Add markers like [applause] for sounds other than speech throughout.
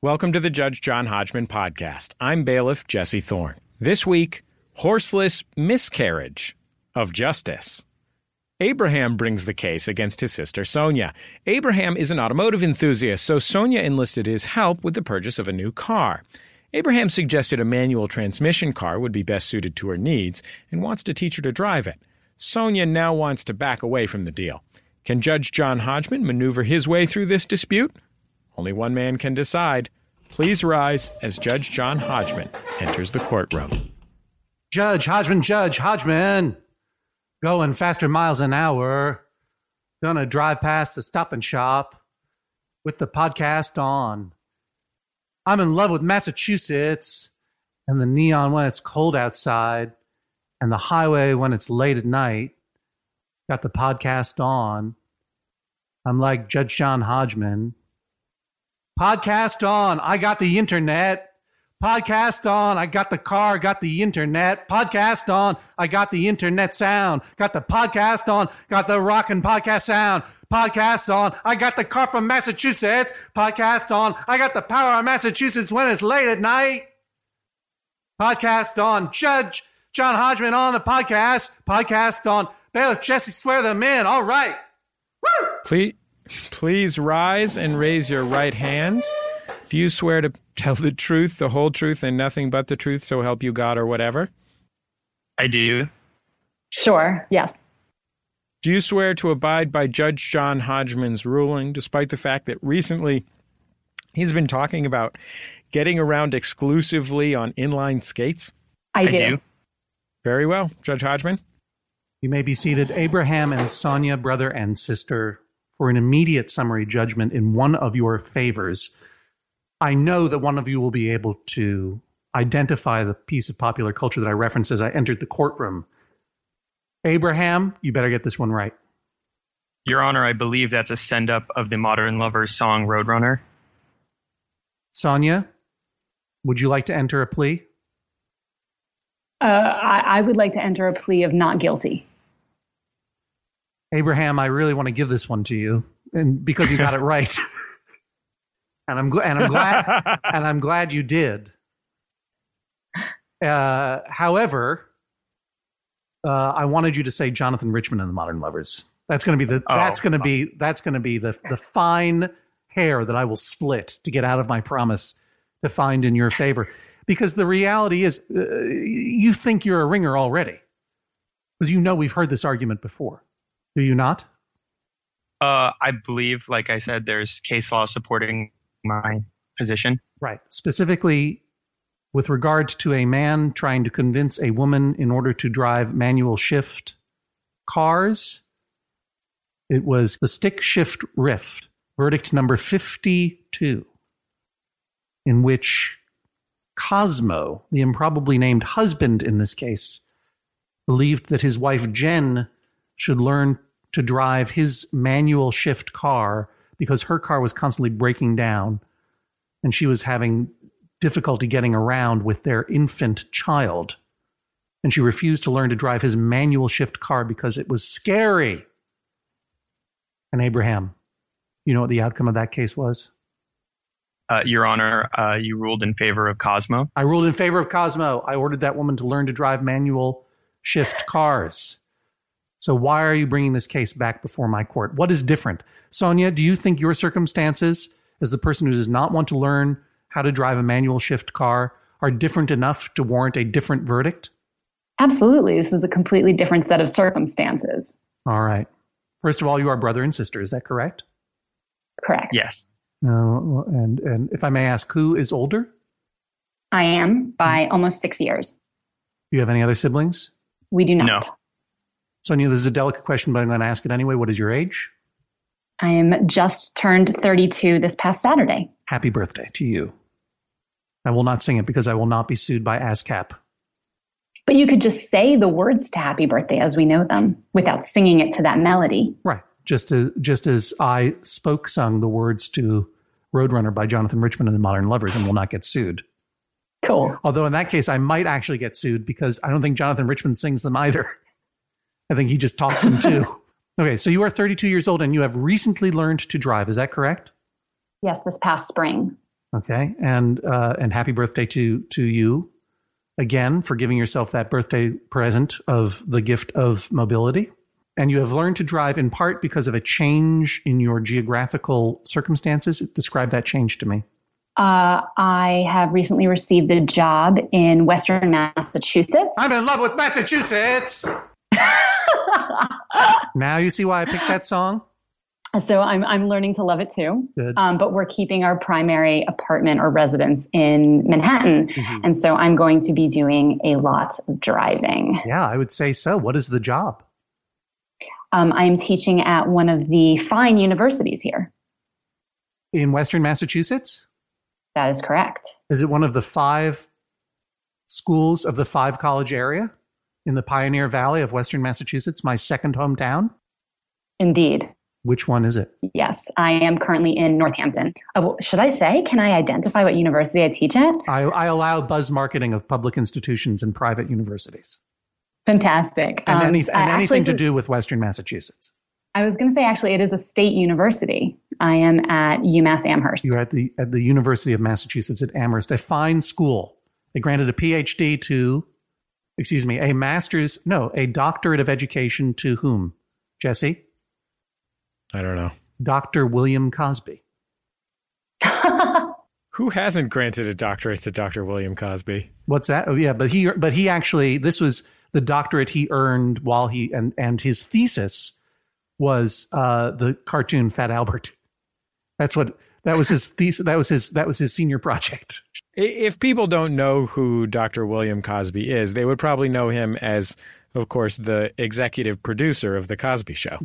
Welcome to the Judge John Hodgman podcast. I'm bailiff Jesse Thorne. This week, horseless miscarriage of justice. Abraham brings the case against his sister Sonia. Abraham is an automotive enthusiast, so Sonia enlisted his help with the purchase of a new car. Abraham suggested a manual transmission car would be best suited to her needs and wants to teach her to drive it. Sonia now wants to back away from the deal. Can Judge John Hodgman maneuver his way through this dispute? Only one man can decide. Please rise as Judge John Hodgman enters the courtroom. Judge Hodgman, Judge Hodgman, going faster miles an hour. Gonna drive past the stop and shop with the podcast on. I'm in love with Massachusetts and the neon when it's cold outside and the highway when it's late at night. Got the podcast on. I'm like Judge John Hodgman. Podcast on. I got the internet. Podcast on. I got the car, got the internet. Podcast on. I got the internet sound. Got the podcast on. Got the rockin' podcast sound. Podcast on. I got the car from Massachusetts. Podcast on. I got the power of Massachusetts when it's late at night. Podcast on. Judge John Hodgman on the podcast. Podcast on. Bailiff Jesse swear them in. All right. Woo! Please, please rise and raise your right hands. Do you swear to tell the truth, the whole truth, and nothing but the truth, so help you God or whatever? I do. Sure, yes. Do you swear to abide by Judge John Hodgman's ruling, despite the fact that recently he's been talking about getting around exclusively on inline skates? I, I do. do. Very well, Judge Hodgman. You may be seated, Abraham and Sonia, brother and sister, for an immediate summary judgment in one of your favors. I know that one of you will be able to identify the piece of popular culture that I referenced as I entered the courtroom. Abraham, you better get this one right. Your Honor, I believe that's a send up of the Modern Lovers song Roadrunner. Sonia, would you like to enter a plea? Uh, I, I would like to enter a plea of not guilty. Abraham, I really want to give this one to you, and because you got it right, [laughs] and I'm gl- and I'm glad [laughs] and I'm glad you did. Uh, however, uh, I wanted you to say Jonathan Richman and the Modern Lovers. That's going to be the Oh. that's going to be that's going to be the the fine hair that I will split to get out of my promise to find in your favor. Because the reality is, uh, you think you're a ringer already, because you know we've heard this argument before. Do you not? Uh, I believe, like I said, there's case law supporting my position. Right. Specifically, with regard to a man trying to convince a woman in order to drive manual shift cars, it was the stick shift rift, verdict number 52, in which Cosmo, the improbably named husband in this case, believed that his wife Jen should learn to drive his manual shift car because her car was constantly breaking down and she was having difficulty getting around with their infant child. And she refused to learn to drive his manual shift car because it was scary. And Abraham, you know what the outcome of that case was? Uh, Your Honor, uh, you ruled in favor of Cosmo. I ruled in favor of Cosmo. I ordered that woman to learn to drive manual shift cars. So why are you bringing this case back before my court? What is different? Sonia, do you think your circumstances as the person who does not want to learn how to drive a manual shift car are different enough to warrant a different verdict? Absolutely. This is a completely different set of circumstances. All right. First of all, you are brother and sister. Is that correct? Correct. Yes. Uh, and and if I may ask, who is older? I am by almost six years. Do you have any other siblings? We do not. No. Sonia, this is a delicate question, but I'm going to ask it anyway. What is your age? I am just turned 32 this past Saturday. Happy birthday to you. I will not sing it because I will not be sued by ASCAP. But you could just say the words to happy birthday as we know them without singing it to that melody. Right. Just as, just as I spoke sung the words to Roadrunner by Jonathan Richman and the Modern Lovers and will not get sued. Cool. Although in that case, I might actually get sued because I don't think Jonathan Richman sings them either. I think he just talks them too. [laughs] Okay, so you are 32 years old and you have recently learned to drive. Is that correct? Yes, this past spring. Okay, and uh, and happy birthday to to you again for giving yourself that birthday present of the gift of mobility. And you have learned to drive in part because of a change in your geographical circumstances. Describe that change to me. Uh, I have recently received a job in Western Massachusetts. I'm in love with Massachusetts. Now you see why I picked that song? So I'm I'm learning to love it too. Um, but we're keeping our primary apartment or residence in Manhattan, Mhm. and so I'm going to be doing a lot of driving. Yeah, I would say so. What is the job? Um, I am teaching at one of the fine universities here. In Western Massachusetts? That is correct. Is it one of the five schools of the five college area in the Pioneer Valley of Western Massachusetts, my second hometown? Indeed. Which one is it? Yes, I am currently in Northampton. Oh, should I say? Can I identify what university I teach at? I, I allow buzz marketing of public institutions and private universities Fantastic. and, Um, any, and anything to do with Western Massachusetts. I was going to say actually, it is a state university. I am at UMass Amherst. You're at the at the University of Massachusetts at Amherst, a fine school. They granted a PhD to, excuse me, a master's, no, a doctorate of education to whom? Jesse, I don't know. Dr. William Cosby. [laughs] Who hasn't granted a doctorate to Dr. William Cosby? What's that? Oh, yeah, but he, but he actually, this was the doctorate he earned while he, and and his thesis was uh, the cartoon Fat Albert. That's what that was his thesis. That was his that was his senior project. If people don't know who Dr. William Cosby is, they would probably know him as, of course, the executive producer of The Cosby Show.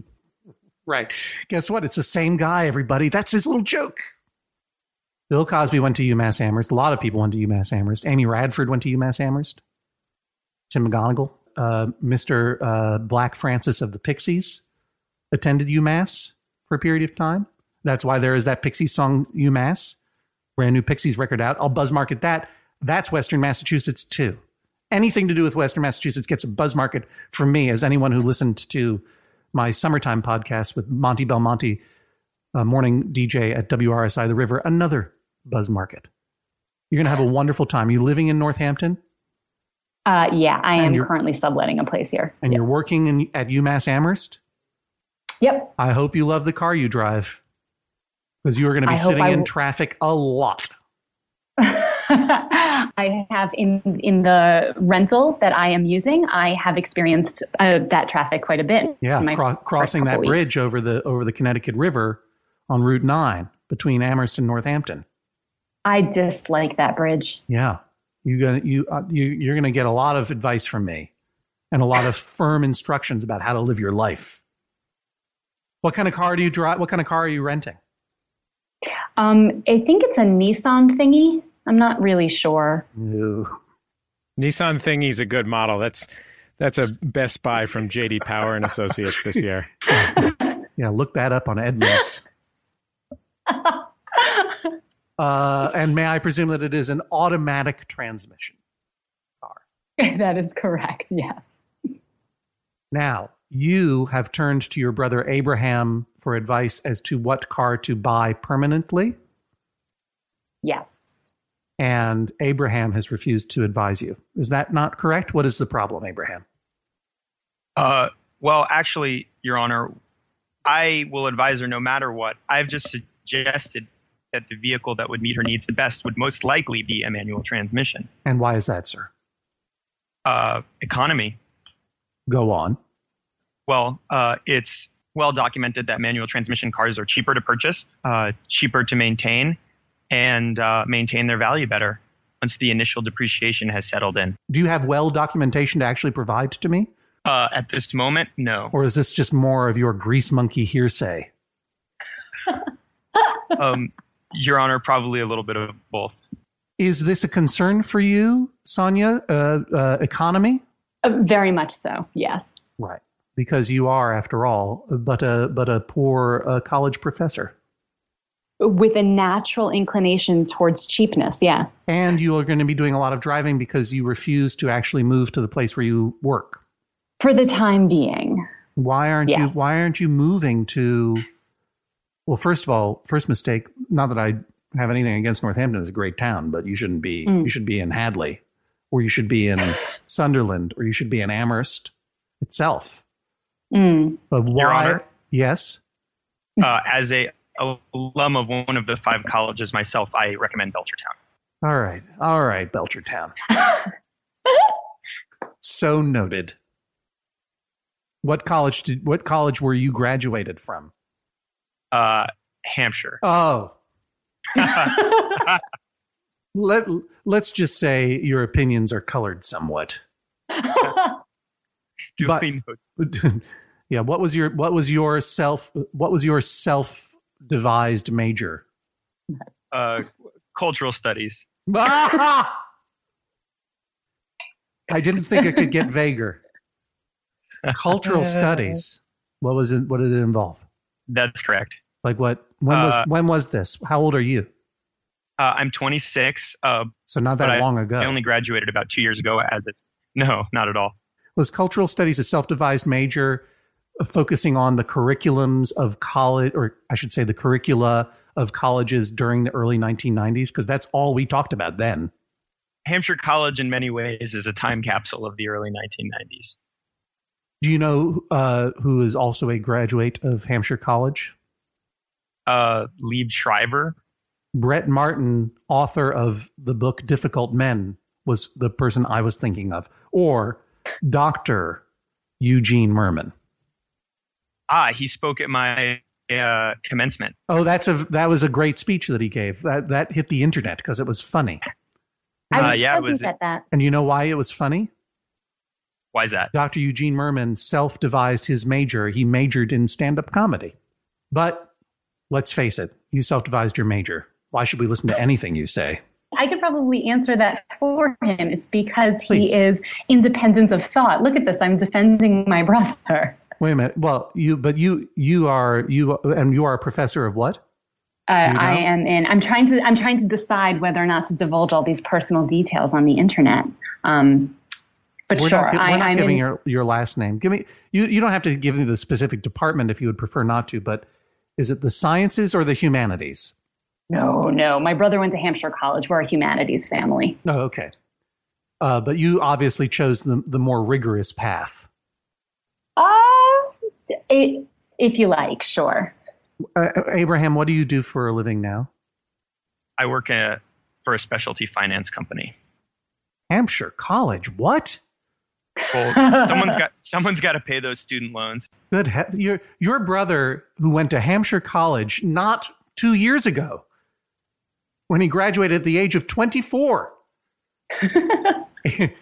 Right. Guess what? It's the same guy, everybody. That's his little joke. Bill Cosby went to UMass Amherst. A lot of people went to UMass Amherst. Amy Radford went to UMass Amherst. Tim McGonigal. Uh, Mr. Uh, Black Francis of the Pixies attended UMass for a period of time. That's why there is that Pixies song, UMass. Brand new Pixies record out. I'll buzz market that. That's Western Massachusetts too. Anything to do with Western Massachusetts gets a buzz market from me as anyone who listened to my summertime podcast with Monty Belmonte, uh, morning DJ at WRSI The River, another buzz market. You're going to have a wonderful time. You living in Northampton uh, yeah, I am currently subletting a place here. and Yep. you're working in, at UMass Amherst. Yep. I hope you love the car you drive because you are going to be I sitting in w- traffic a lot. [laughs] I have in in the rental that I am using. I have experienced uh, that traffic quite a bit. Yeah, my cro- crossing that weeks. bridge over the over the Connecticut River on Route Nine between Amherst and Northampton. I dislike that bridge. Yeah, you gonna you uh, you you're going to get a lot of advice from me and a lot of [laughs] firm instructions about how to live your life. What kind of car do you drive? What kind of car are you renting? Um, I think it's a Nissan thingy. I'm not really sure. No. Nissan Thingy's a good model. That's that's a best buy from JD Power and Associates this year. [laughs] Yeah, look that up on Edmunds. [laughs] Uh, and may I presume that it is an automatic transmission? Car? [laughs] that is correct. Yes. Now, you have turned to your brother Abraham for advice as to what car to buy permanently, Yes. and Abraham has refused to advise you. Is that not correct? What is the problem, Abraham? Uh, well, actually, Your Honor, I will advise her no matter what. I've just suggested that the vehicle that would meet her needs the best would most likely be a manual transmission. And why is that, sir? Uh, economy. Go on. Well, uh, it's well documented that manual transmission cars are cheaper to purchase, uh, cheaper to maintain, and uh, maintain their value better once the initial depreciation has settled in. Do you have well documentation to actually provide to me? Uh, at this moment, no. Or is this just more of your grease monkey hearsay? [laughs] Um, Your Honor, probably a little bit of both. Is this a concern for you, Sonia? Uh, uh, economy? Uh, very much so. Yes. Right. Because you are, after all, but a but a poor uh, college professor, With a natural inclination towards cheapness. Yeah. and you are going to be doing a lot of driving because you refuse to actually move to the place where you work. For the time being. Why aren't Yes. you Why aren't you moving to? Well, first of all, first mistake. Not that I have anything against Northampton. It's a great town, but you shouldn't be. Mm. You should be in Hadley, or you should be in [laughs] Sunderland, or you should be in Amherst itself. Mm. But why? Honor. Yes. Uh, as a alum of one of the five colleges myself, I recommend Belchertown. All right. All right, Belchertown. [laughs] so noted. What college did? What college were you graduated from? Uh, Hampshire. Oh, [laughs] let let's just say your opinions are colored somewhat. [laughs] Duly noted. Yeah. What was your What was your self What was your self devised major? Uh, cultural studies. [laughs] I didn't think it could get vaguer. Cultural [laughs] studies. What was it? What did it involve? That's correct. Like what? When was Uh, when was this? How old are you? Uh, I'm 26. Uh, So not that but I- long ago. I only graduated about two years ago. As it's no, not at all. was cultural studies a self-devised major focusing on the curriculums of college, or I should say, the curricula of colleges during the early 1990s? Because that's all we talked about then. Hampshire College, in many ways, is a time capsule of the early 1990s. Do you know uh, who is also a graduate of Hampshire College? Uh, Liev Schreiber. Brett Martin, author of the book Difficult Men, was the person I was thinking of, or Dr. Eugene Mirman. Ah, he spoke at my uh, commencement. Oh, that's a that was a great speech that he gave. That that hit the internet because it was funny. I Uh, yeah, it was- at that. And you know why it was funny? Why is that? Dr. Eugene Mirman self devised his major. He majored in stand up comedy. But let's face it, you self devised your major. Why should we listen to anything you say? I could probably answer that for him. It's because he is independent of thought. Look at this. I'm defending my brother. Wait a minute. Well, you, but you, you are, you, and you are a professor of what? Uh, You know? I am in. I'm trying to. I'm trying to decide whether or not to divulge all these personal details on the internet. Um, but we're sure, not, gi- I, we're not I'm giving in, your, your last name. Give me, you, you don't have to give me the specific department if you would prefer not to, but is it the sciences or the humanities? No, no. My brother went to Hampshire College. We're a humanities family. Oh, okay. Uh, but you obviously chose the, the more rigorous path. It, if you like, sure. Uh, Abraham, what do you do for a living now? I work at, for a specialty finance company. Hampshire College. What? Well, [laughs] someone's got someone's got to pay those student loans. Good. He- your your brother who went to Hampshire College not two years ago, when he graduated at the age of twenty four, [laughs] [laughs]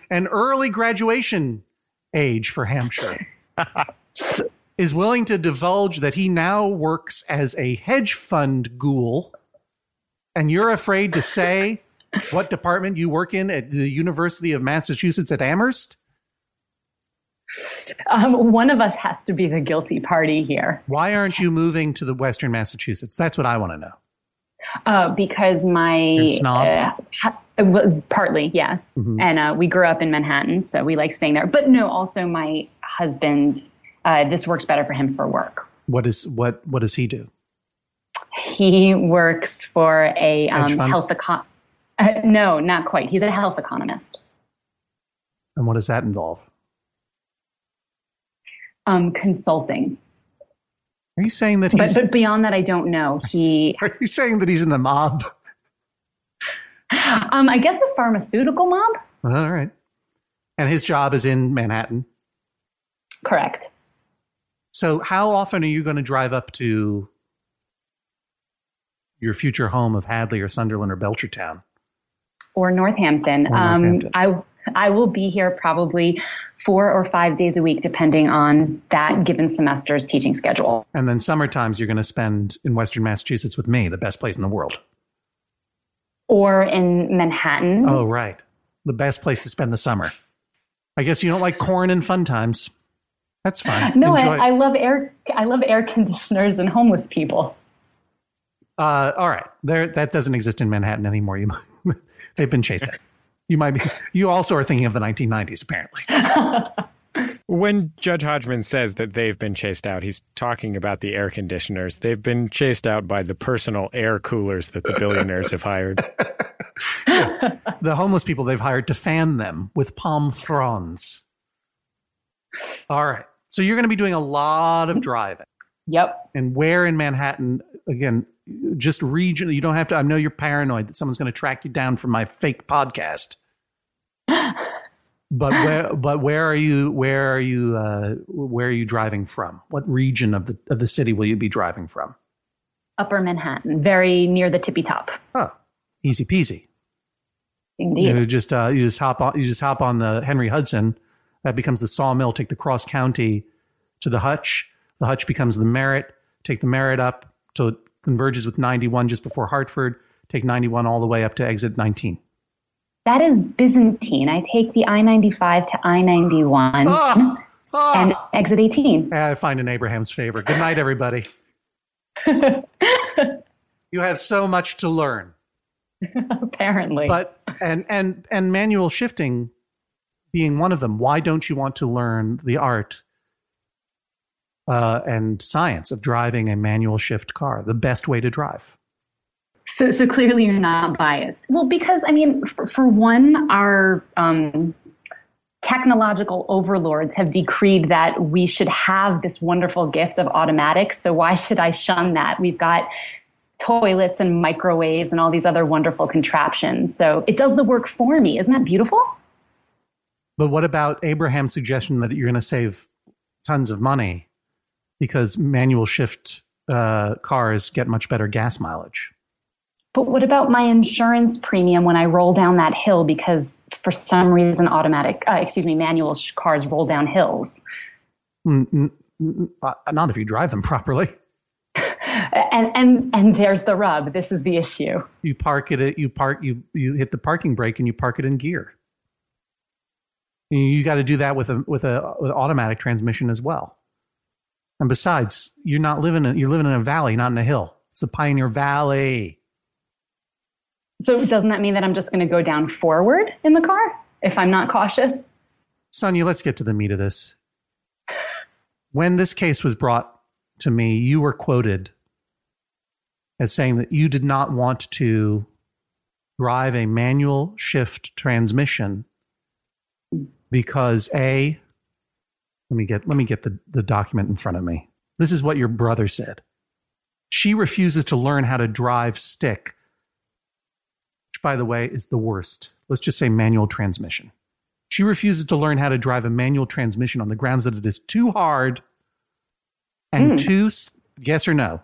an early graduation age for Hampshire, is willing to divulge that he now works as a hedge fund ghoul, and you're afraid to say what department you work in at the University of Massachusetts at Amherst. Um, one of us has to be the guilty party here Why aren't you moving to the Western Massachusetts? That's what I want to know. uh, because my You're snob? uh, partly yes, Mhm. and uh, we grew up in Manhattan, so we like staying there. But no, also my husband. Uh, this works better for him for work. What is what what does he do? He works for a um, health econ. Uh, no, not quite. He's a health economist. And what does that involve? Um, consulting, Are you saying that but, he's but beyond that, I don't know. He, [laughs] Are you saying that he's in the mob? [laughs] um, I guess, a pharmaceutical mob. All right. And his job is in Manhattan. Correct. So how often are you going to drive up to your future home of Hadley or Sunderland or Belchertown? or Northampton. Or um, I I will be here probably four or five days a week, depending on that given semester's teaching schedule. And then summer times you're going to spend in Western Massachusetts with me, the best place in the world. Or in Manhattan. Oh, right. The best place to spend the summer. I guess you don't like corn and fun times. That's fine. no, I, I love air. I love air conditioners and homeless people. Uh, all right, there that doesn't exist in Manhattan anymore. You might, [laughs] they've been chased out. You might be. You also are thinking of the 1990s, apparently. [laughs] when Judge Hodgman says that they've been chased out, he's talking about the air conditioners. They've been chased out by the personal air coolers that the billionaires have hired. [laughs] the homeless people they've hired to fan them with palm fronds. All right. So you're going to be doing a lot of driving. Yep. And where in Manhattan, again, just region, you don't have to, I know you're paranoid that someone's going to track you down from my fake podcast. but where, [laughs] but where are you, where are you, uh, where are you driving from? What region of the, of the city will you be driving from? Upper Manhattan, very near the tippy top. Oh, easy peasy. Indeed. You just, uh, you just hop on, you just hop on the Henry Hudson. That becomes the sawmill. Take the cross county to the Hutch. The Hutch becomes the Merritt. Take the Merritt up till it converges with 91 just before Hartford. Take 91 all the way up to exit 19. That is Byzantine. I take the I 95 to I 91 Oh, oh. and exit 18. Eh, I find in Abraham's favor. Good night, everybody. [laughs] you have so much to learn. Apparently. But and and and manual shifting being one of them. Why don't you want to learn the art uh, and science of driving a manual shift car? The best way to drive. So, so clearly you're not biased. Well, because I mean, for, for one, our um, technological overlords have decreed that we should have this wonderful gift of automatics. So why should I shun that? We've got toilets and microwaves and all these other wonderful contraptions. So it does the work for me. Isn't that beautiful? But what about Abraham's suggestion that you're going to save tons of money because manual shift uh, cars get much better gas mileage? But what about my insurance premium when I roll down that hill because for some reason automatic, uh, excuse me, manual sh- cars roll down hills? Mm, mm, uh, Not if you drive them [laughs] properly. And and and there's the rub. This is the issue. You park it. You park. You you hit the parking brake and you park it in gear. You, got to do that with a with a with automatic transmission as well. And besides, you're not living in you're living in a valley, not in a hill. It's the Pioneer Valley. So doesn't that mean that I'm just going to go down forward in the car if I'm not cautious? Sonia, let's get to the meat of this. When this case was brought to me, you were quoted as saying that you did not want to drive a manual shift transmission because a let me get let me get the, the document in front of me. This is what your brother said. She refuses to learn how to drive stick, which by the way is the worst. Let's just say manual transmission. She refuses to learn how to drive a manual transmission on the grounds that it is too hard and Hmm. too yes or no.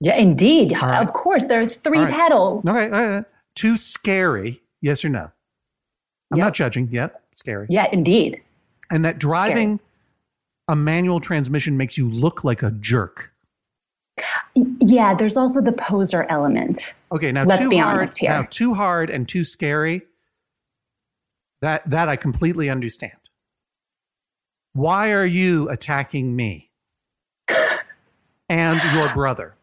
Yeah, indeed. Right. Of course, there are three right. pedals. Okay, uh, too scary. Yes or no? I'm Yep. not judging. Yep, scary. Yeah, indeed. And that driving a manual transmission makes you look like a jerk. Yeah, there's also the poser element. Okay, now Let's too be hard, honest here. now too hard and too scary. That that I completely understand. Why are you attacking me [sighs] and your brother?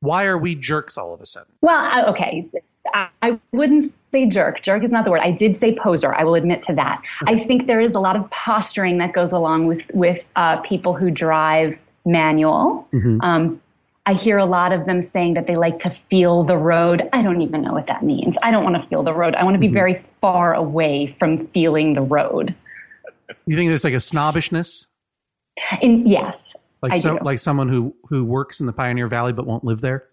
Why are we jerks all of a sudden? Well, uh, okay. I, I wouldn't say jerk. Jerk is not the word. I did say poser. I will admit to that. I think there is a lot of posturing that goes along with with uh, people who drive manual. Um, I hear a lot of them saying that they like to feel the road. I don't even know what that means. I don't want to feel the road. I want to be very far away from feeling the road. You think there's like a snobbishness, And yes, like do. like someone who who works in the Pioneer Valley but won't live there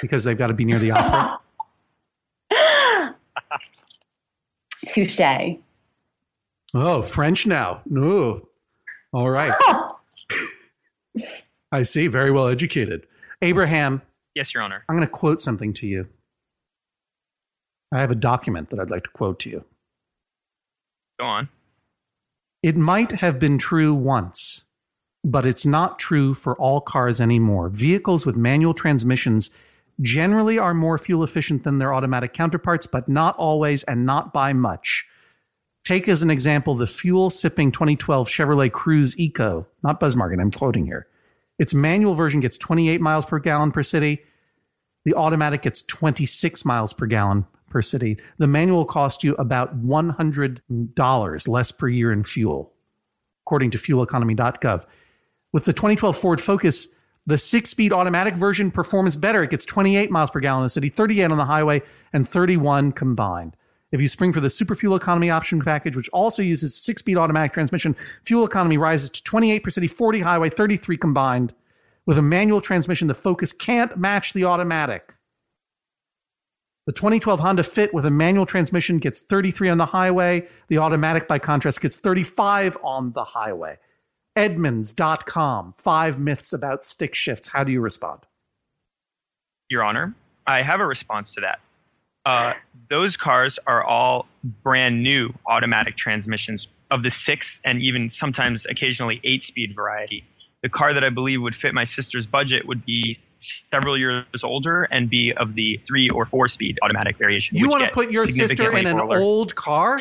because they've got to be near the opera. [laughs] touche. Oh, French now. No. All right. [laughs] I see. Very well educated. Abraham, Yes, Your Honor. I'm going to quote something to you. I have a document that I'd like to quote to you. Go on. It might have been true once, but it's not true for all cars anymore. Vehicles with manual transmissions generally are more fuel efficient than their automatic counterparts, but not always and not by much. Take as an example the fuel sipping 2012 Chevrolet Cruze Eco, not Buzzmarket, I'm quoting here. Its manual version gets 28 miles per gallon per city. The automatic gets 26 miles per gallon per city. The manual costs you about $100 less per year in fuel, according to fueleconomy.gov. With the 2012 Ford Focus, the six speed automatic version performs better. It gets 28 miles per gallon in the city, 38 on the highway, and 31 combined. If you spring for the super fuel economy option package, which also uses six speed automatic transmission, fuel economy rises to 28 per city, 40 highway, 33 combined. With a manual transmission, the Focus can't match the automatic. The 2012 Honda Fit with a manual transmission gets 33 on the highway. The automatic, by contrast, gets 35 on the highway. Edmunds.com, five myths about stick shifts. How do you respond? Your Honor, I have a response to that. Uh, those cars are all brand new automatic transmissions of the six and even sometimes occasionally eight speed variety. The car that I believe would fit my sister's budget would be several years older and be of the three or four speed automatic variation. You want to put your sister in an cooler. old car?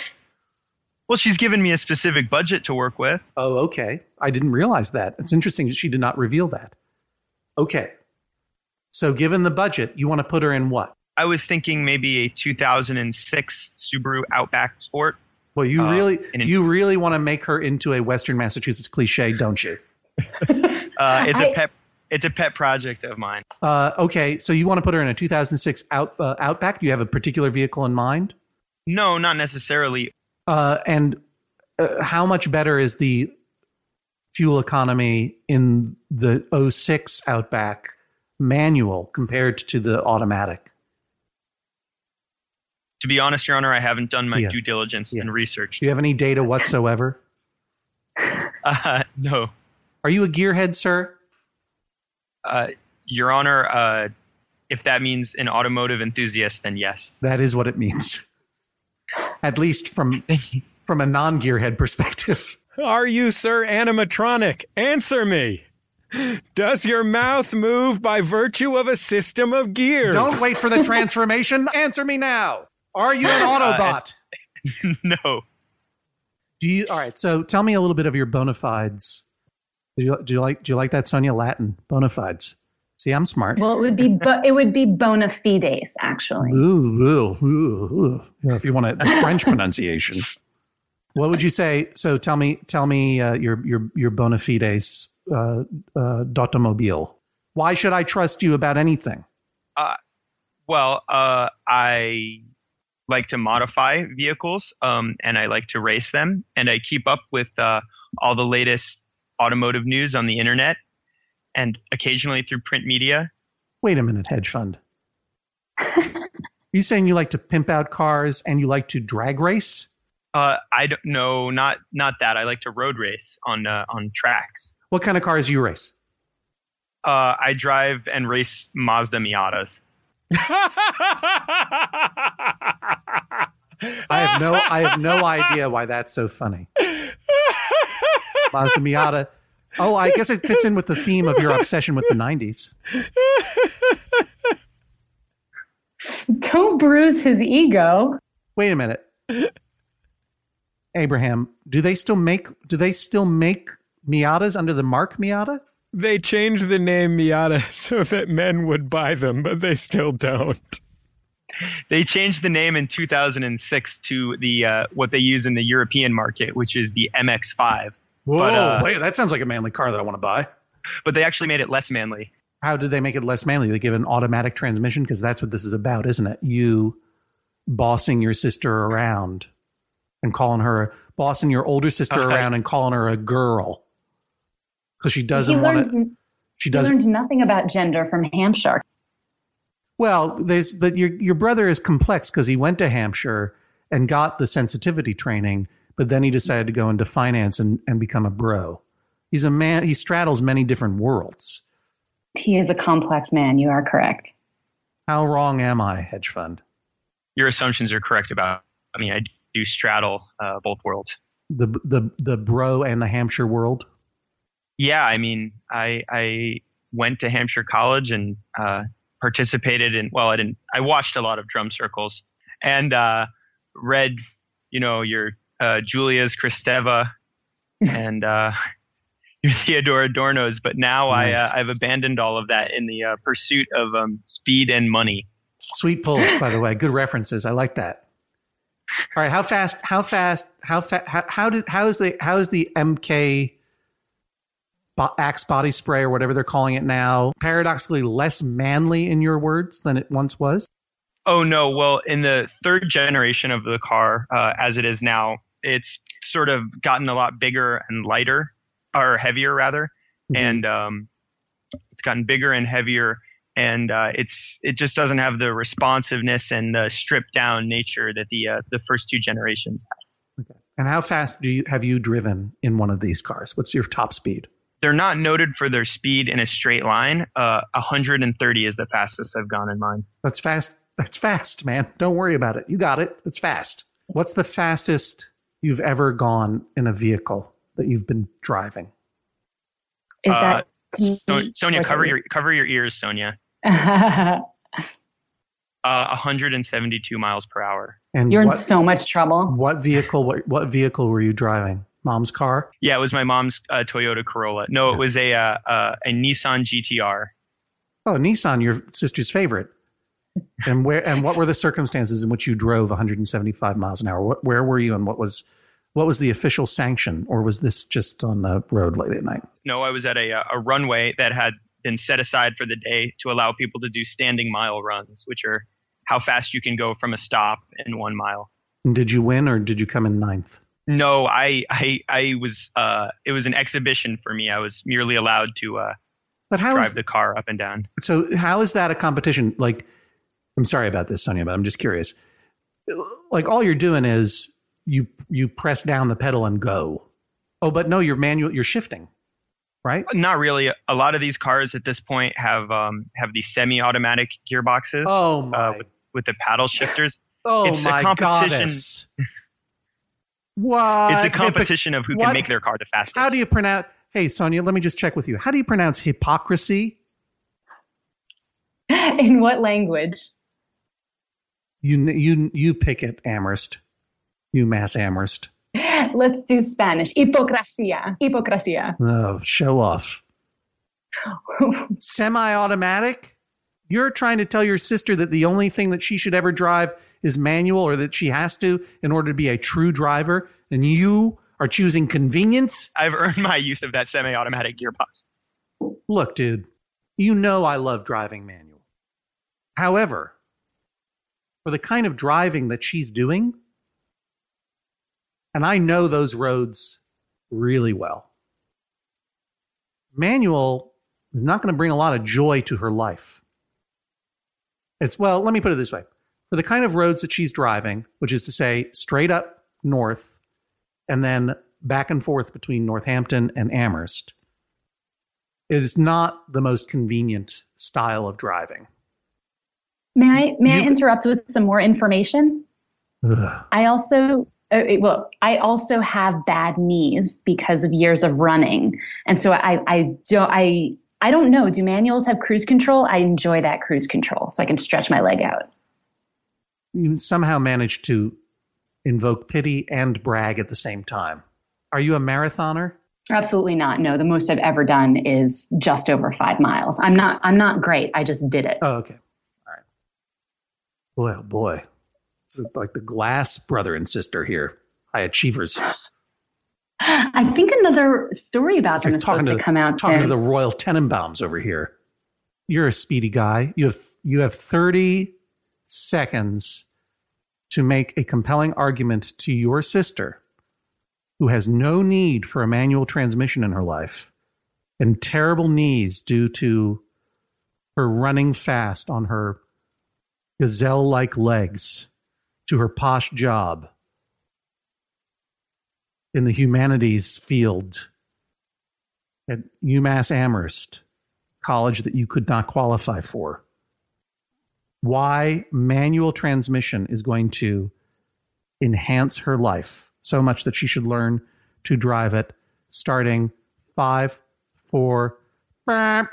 Well, she's given me a specific budget to work with. Oh, okay. I didn't realize that. It's interesting that she did not reveal that. Okay. So, given the budget, you want to put her in what? I was thinking maybe a 2006 Subaru Outback Sport. Well, you Uh, really, in- you really want to make her into a Western Massachusetts cliche, don't you? [laughs] Uh, it's I- a pet. It's a pet project of mine. Uh, okay, so you want to put her in a 2006 out, uh, Outback? Do you have a particular vehicle in mind? No, not necessarily. Uh, and uh, how much better is the fuel economy in the 06 Outback manual compared to the automatic? To be honest, Your Honor, I haven't done my Yeah. due diligence Yeah. and research. Do you have any data whatsoever? [laughs] Uh, no, Are you a gearhead, sir? uh, Your Honor, uh, if that means an automotive enthusiast, then yes. That is what it means. [laughs] At least from [laughs] from a non-gearhead perspective. Are you, sir, animatronic? Answer me. Does your mouth move by virtue of a system of gears? Don't wait for the transformation. [laughs] Answer me now. Are you an uh, Autobot? [laughs] no. Do you? All right. So tell me a little bit of your bona fides. Do you, do you like do you like that Sonia Latin bona fides? See, I'm smart. Well, it would be bo- it would be bona fides actually. Ooh, ooh, ooh, ooh. You know, if you want a, the French [laughs] pronunciation, what would you say? So tell me, tell me uh, your your your bona fides uh, uh, d'automobile. Why should I trust you about anything? Uh, Well, uh, I like to modify vehicles, um, and I like to race them, and I keep up with uh, all the latest automotive news on the internet, and occasionally through print media. Wait a minute, hedge fund. you saying you like to pimp out cars and you like to drag race? Uh, I don't know, not not that. I like to road race on uh, on tracks. What kind of cars do you race? Uh, I drive and race Mazda Miatas. I have no I have no idea why that's so funny. [laughs] Mazda Miata. Oh, I guess it fits in with the theme of your obsession with the 90s. Don't bruise his ego. Wait a minute. Abraham, do they still make do they still make Miatas under the mark Miata? They changed the name Miata [laughs] so that men would buy them, but they still don't. They changed the name in 2006 to the uh, what they use in the European market, which is the MX-5. Whoa, But, uh, wait, that sounds like a manly car that I want to buy. But they actually made it less manly. How did they make it less manly? They give an automatic transmission because that's what this is about, isn't it? You bossing your sister around and calling her bossing your older sister Okay. around and calling her a girl because she doesn't want learned, to. She doesn't. learned nothing about gender from Hampshire. Well, there's but your your brother is complex because he went to Hampshire and got the sensitivity training, but then he decided to go into finance and, and become a bro. He's a man. He straddles many different worlds. He is a complex man. You are correct. How wrong am I, hedge fund? Your assumptions are correct about. I mean, I do straddle uh, both worlds. The the the bro and the Hampshire world. Yeah, I mean, I I went to Hampshire College and uh, participated in. Well, I didn't. I watched a lot of drum circles and uh, read, you know, your uh, Julia's Kristeva [laughs] and uh, [laughs] your Theodor Adorno's. But now I, uh, I've abandoned all of that in the uh, pursuit of um, speed and money. Sweet pulls, by the [laughs] way. Good references. I like that. All right, how fast? How fast? How fast? How, how did? How is the? How is the MK Axe body spray or whatever they're calling it now? Paradoxically, less manly in your words than it once was. Oh no! Well, in the third generation of the car, uh, as it is now, it's sort of gotten a lot bigger and lighter, or heavier rather, mm-hmm. and um, it's gotten bigger and heavier and uh, it's it just doesn't have the responsiveness and the stripped down nature that the uh, the first two generations had. Okay. And how fast do you have you driven in one of these cars? What's your top speed? They're not noted for their speed in a straight line. Uh, 130 is the fastest I've gone in mine. That's fast. That's fast, man. Don't worry about it. You got it. It's fast. What's the fastest you've ever gone in a vehicle that you've been driving? Is that uh, Sonia, cover your cover your ears, Sonia. [laughs] uh, 172 miles per hour. And you're what, in so much trouble. What vehicle? What, what vehicle were you driving? Mom's car? Yeah, it was my mom's uh, Toyota Corolla. No, it was a uh, uh, a Nissan GTR. Oh, Nissan, your sister's favorite. And where and what were the circumstances in which you drove 175 miles an hour? What, where were you, and what was what was the official sanction, or was this just on the road late at night? No, I was at a a runway that had been set aside for the day to allow people to do standing mile runs, which are how fast you can go from a stop in one mile. Did you win or did you come in ninth? No, I I I was uh it was an exhibition for me. I was merely allowed to uh but how drive is, the car up and down. So how is that a competition? Like I'm sorry about this, Sonia, but I'm just curious. Like all you're doing is you you press down the pedal and go. Oh, but no, you're manual you're shifting right? Not really. A lot of these cars at this point have um, have these semi-automatic gearboxes. Oh uh, my! Uh, with, with, the paddle shifters. [laughs] Oh it's my a competition. [laughs] what? It's a competition of who what? can make their car the fastest. How do you pronounce? Hey, Sonia, let me just check with you. How do you pronounce hypocrisy? [laughs] In what language? You you you pick it, Amherst. UMass Amherst. Let's do Spanish. Hipocresía. Hipocresía. Oh, show off. Semi automatic? You're trying to tell your sister that the only thing that she should ever drive is manual or that she has to in order to be a true driver, and you are choosing convenience? I've earned my use of that semi automatic gearbox. Look, dude, you know I love driving manual. However, for the kind of driving that she's doing, and I know those roads really well. Manual is not going to bring a lot of joy to her life. It's, well, let me put it this way for the kind of roads that she's driving, which is to say straight up north and then back and forth between Northampton and Amherst, it is not the most convenient style of driving. May I may you, I interrupt with some more information? Ugh. I also uh, well, I also have bad knees because of years of running, and so I, I don't, I, I don't know. Do manuals have cruise control? I enjoy that cruise control, so I can stretch my leg out. You somehow managed to invoke pity and brag at the same time. Are you a marathoner? Absolutely not. No, the most I've ever done is just over five miles. I'm not. I'm not great. I just did it. Oh, okay. Boy, oh boy It's like the glass brother and sister here, high achievers. I think another story about them is supposed to, to, come out talking soon. to the Royal Tenenbaums over here. You're a speedy guy. You have you have 30 seconds to make a compelling argument to your sister who has no need for a manual transmission in her life and terrible knees due to her running fast on her gazelle like legs to her posh job in the humanities field at UMass Amherst, college that you could not qualify for. Why manual transmission is going to enhance her life so much that she should learn to drive it starting five, four, bam,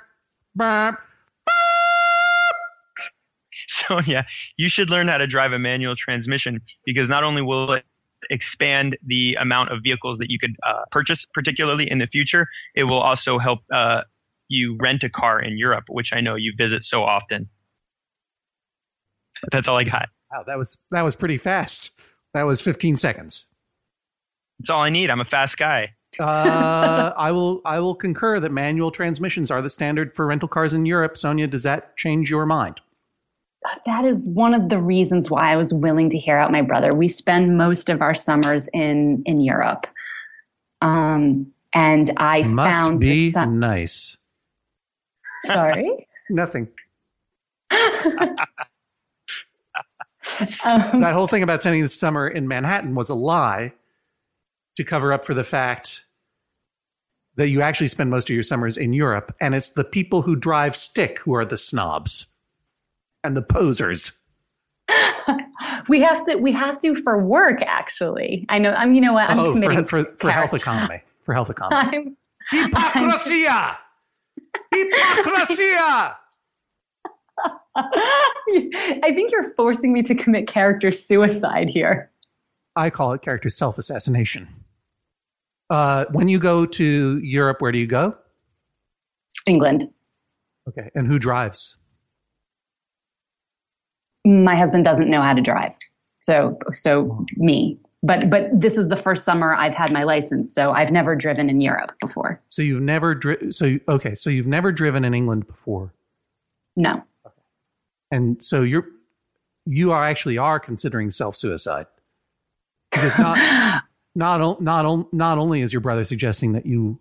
bam, Sonia, [laughs] you should learn how to drive a manual transmission because not only will it expand the amount of vehicles that you could uh, purchase, particularly in the future, it will also help uh, you rent a car in Europe, which I know you visit so often. That's all I got. Wow, that was that was pretty fast. That was 15 seconds. That's all I need. I'm a fast guy. uh, [laughs] I will I will concur that manual transmissions are the standard for rental cars in Europe. Sonia, does that change your mind? That is one of the reasons why I was willing to hear out my brother. We spend most of our summers in in Europe, um, and I Must found be sun- nice. sorry. [laughs] Nothing. um, That whole thing about spending the summer in Manhattan was a lie to cover up for the fact that you actually spend most of your summers in Europe, and it's the people who drive stick who are the snobs and the posers. [laughs] we have to we have to for work. Actually, I know. I'm. You know what? I'm oh, committing for, for, for health economy. For health economy. [laughs] I'm, Hypocrisy! Hypocrisy! [laughs] I think you're forcing me to commit character suicide here. I call it character self assassination. Uh, when you go to Europe, where do you go? England. Okay. And who drives? My husband doesn't know how to drive, so so mm-hmm. me. But but this is the first summer I've had my license, so I've never driven in Europe before. So you've never dri- so you- okay, so you've never driven in England before. No, And so you're you are actually are considering self-suicide. Because not [laughs] not not not only is your brother suggesting that you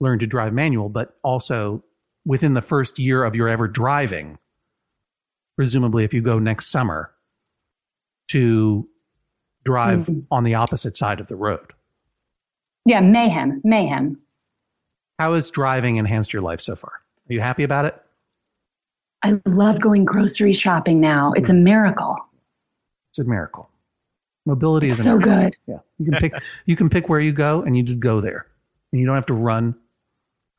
learn to drive manual, but also within the first year of your ever driving, presumably if you go next summer to drive Mhm. on the opposite side of the road. yeah, mayhem, mayhem. How has driving enhanced your life so far? Are you happy about it? I love going grocery shopping now. It's a miracle. It's a miracle. Mobility It's is so miracle. good. Yeah, you can pick [laughs] you can pick where you go, and you just go there, and you don't have to run.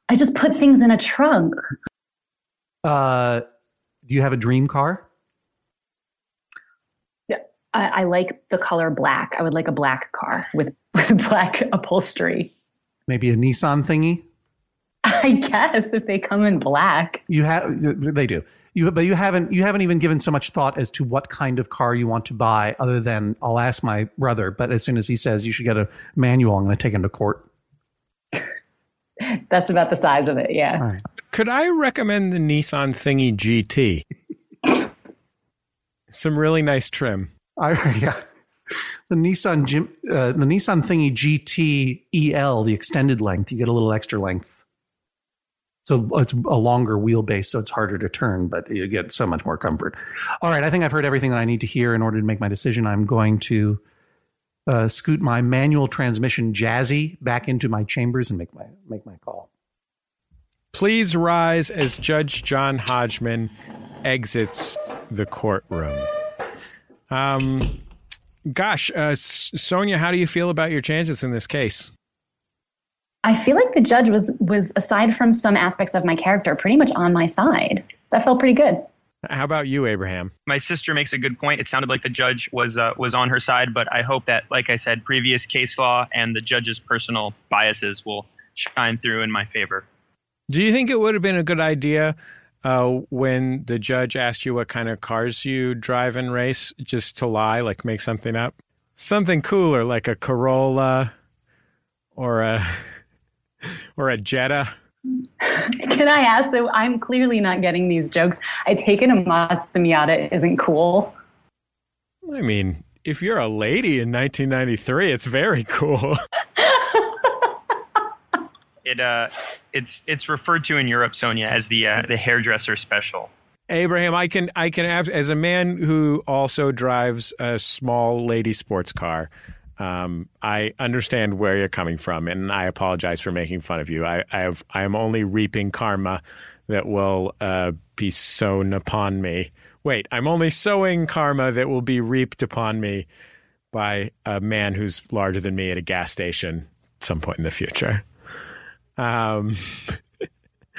I just put things in a trunk. Uh, do you have a dream car? I, I like the color black. I would like a black car with, [laughs] with black upholstery. Maybe a Nissan thingy. [laughs] I guess if they come in black. You have they do. You but you haven't you haven't even given so much thought as to what kind of car you want to buy. Other than I'll ask my brother, but as soon as he says you should get a manual, I'm going to take him to court. [laughs] That's about the size of it. Yeah. right. Could I recommend the Nissan Thingy GT? Some really nice trim. I, [laughs] yeah. The Nissan uh, the Nissan Thingy GT EL, the extended length, you get a little extra length. So it's a longer wheelbase, so it's harder to turn, but you get so much more comfort. All right, I think I've heard everything that I need to hear in order to make my decision. I'm going to uh, scoot my manual transmission Jazzy back into my chambers and make my make my call. Please rise as Judge John Hodgman exits the courtroom. Um, gosh, uh, Sonia, how do you feel about your chances in this case? I feel like the judge was was aside from some aspects of my character pretty much on my side. That felt pretty good. How about you, Abraham? My sister makes a good point. It sounded like the judge was uh, was on her side, but I hope that, like I said, previous case law and the judge's personal biases will shine through in my favor. Do you think it would have been a good idea uh, when the judge asked you what kind of cars you drive and race, just to lie, like make something up? Something cooler, like a Corolla or a [laughs] or a Jetta. [laughs] Can I ask? So I'm clearly not getting these jokes. I take it a Mazda Miata isn't cool. I mean, if you're a lady in 1993, it's very cool. [laughs] It uh, it's it's referred to in Europe, Sonia, as the uh, the hairdresser special. Abraham, I can I can as a man who also drives a small lady sports car. Um, I understand where you're coming from, and I apologize for making fun of you. I, I have I am only reaping karma that will uh, be sown upon me. Wait, I'm only sowing karma that will be reaped upon me by a man who's larger than me at a gas station at some point in the future. Um,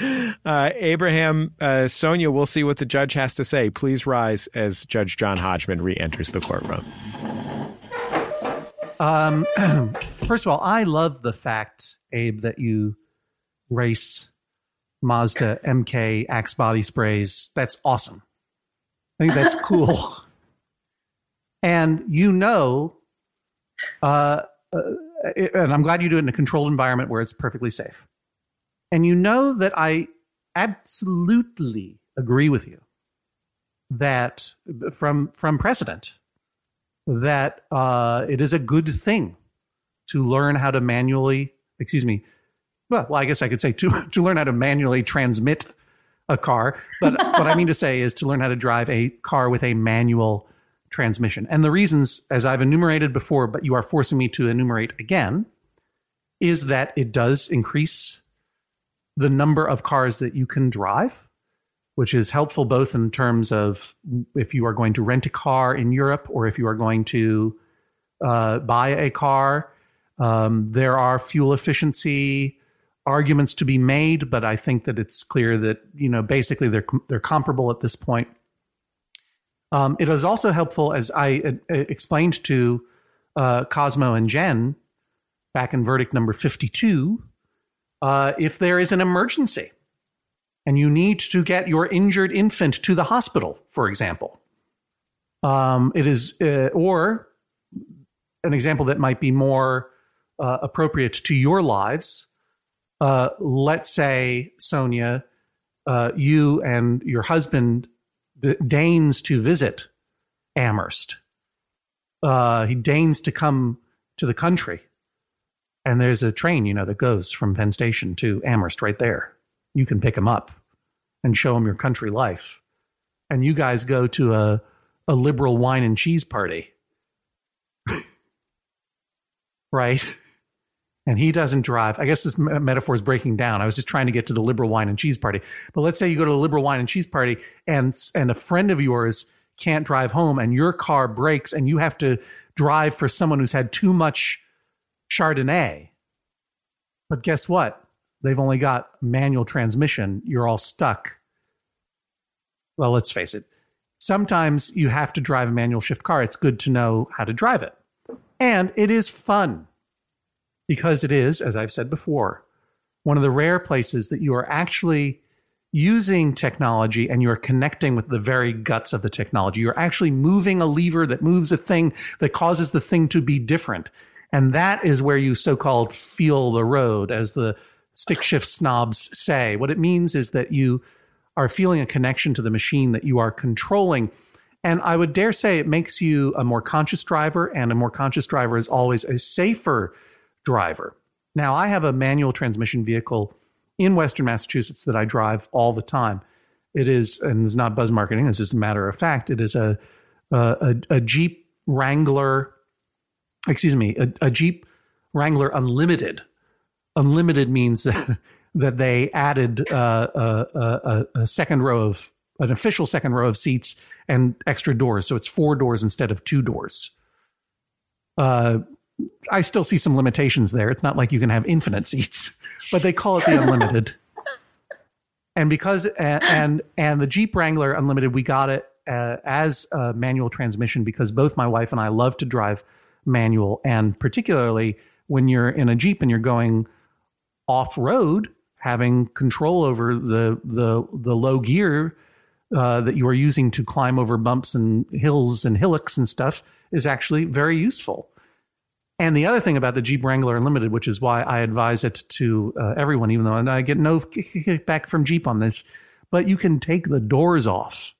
[laughs] uh, Abraham, uh, Sonia, we'll see what the judge has to say. Please rise as Judge John Hodgman re enters the courtroom. Um, [clears throat] first of all, I love the fact, Abe, that you race Mazda MK Axe body sprays. That's awesome. I think that's [laughs] cool. And you know, uh, uh, and I'm glad you do it in a controlled environment where it's perfectly safe. And you know that I absolutely agree with you that from from precedent that uh, it is a good thing to learn how to manually, excuse me, well, well, I guess I could say to to learn how to manually transmit a car, but [laughs] what I mean to say is to learn how to drive a car with a manual transmission. And the reasons, as I've enumerated before, but you are forcing me to enumerate again, is that it does increase the number of cars that you can drive, which is helpful both in terms of if you are going to rent a car in Europe or if you are going to uh, buy a car. Um, there are fuel efficiency arguments to be made, but I think that it's clear that you know basically they're they're comparable at this point. Um, it is also helpful, as I uh, explained to uh, Cosmo and Jen back in verdict number 52, uh, if there is an emergency and you need to get your injured infant to the hospital, for example. Um, it is, uh, or an example that might be more uh, appropriate to your lives. Uh, let's say, Sonia, you and your husband deigns to visit Amherst. Uh, he deigns to come to the country. And there's a train, you know, that goes from Penn Station to Amherst right there. You can pick him up and show him your country life. And you guys go to a, a liberal wine and cheese party. [laughs] right? and he doesn't drive. I guess this metaphor is breaking down. I was just trying to get to the liberal wine and cheese party. But let's say you go to the liberal wine and cheese party and and a friend of yours can't drive home and your car breaks and you have to drive for someone who's had too much Chardonnay. But guess what? They've only got manual transmission. You're all stuck. Well, let's face it. Sometimes you have to drive a manual shift car. It's good to know how to drive it. And it is fun because it is, as I've said before, one of the rare places that you are actually using technology and you're connecting with the very guts of the technology. You're actually moving a lever that moves a thing that causes the thing to be different. And that is where you so called feel the road, as the stick shift snobs say. What it means is that you are feeling a connection to the machine that you are controlling. And I would dare say it makes you a more conscious driver, and a more conscious driver is always a safer driver. Now, I have a manual transmission vehicle in Western Massachusetts that I drive all the time. It is, and it's not buzz marketing, it's just a matter of fact. It is a, a, a Jeep Wrangler, excuse me, a, a Jeep Wrangler Unlimited. Unlimited means [laughs] that, that they added uh, a, a, a second row of, an official second row of seats and extra doors. So it's four doors instead of two doors. Uh, I still see some limitations there. It's not like you can have infinite seats, [laughs] but they call it the unlimited. [laughs] and because and, and and the Jeep Wrangler Unlimited, we got it uh, as a manual transmission because both my wife and I love to drive manual, and particularly when you're in a Jeep and you're going off road, having control over the the the low gear uh, that you are using to climb over bumps and hills and hillocks and stuff is actually very useful. And the other thing about the Jeep Wrangler Unlimited, which is why I advise it to uh, everyone, even though I get no kickback from Jeep on this, but you can take the doors off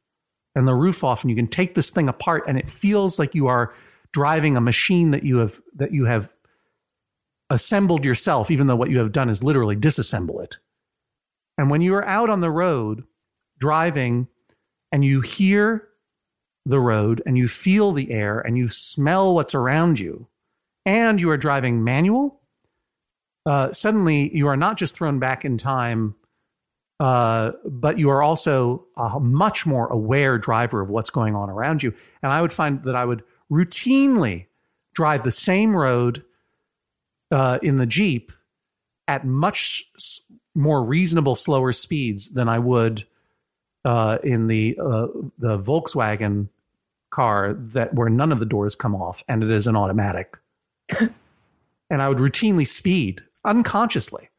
and the roof off, and you can take this thing apart, and it feels like you are driving a machine that you have that you have assembled yourself, even though what you have done is literally disassemble it. And when you are out on the road driving, and you hear the road, and you feel the air, and you smell what's around you and you are driving manual, uh, suddenly you are not just thrown back in time, uh, but you are also a much more aware driver of what's going on around you. And I would find that I would routinely drive the same road uh, in the Jeep at much more reasonable, slower speeds than I would uh, in the uh, the Volkswagen car that where none of the doors come off and it is an automatic [laughs] and I would routinely speed unconsciously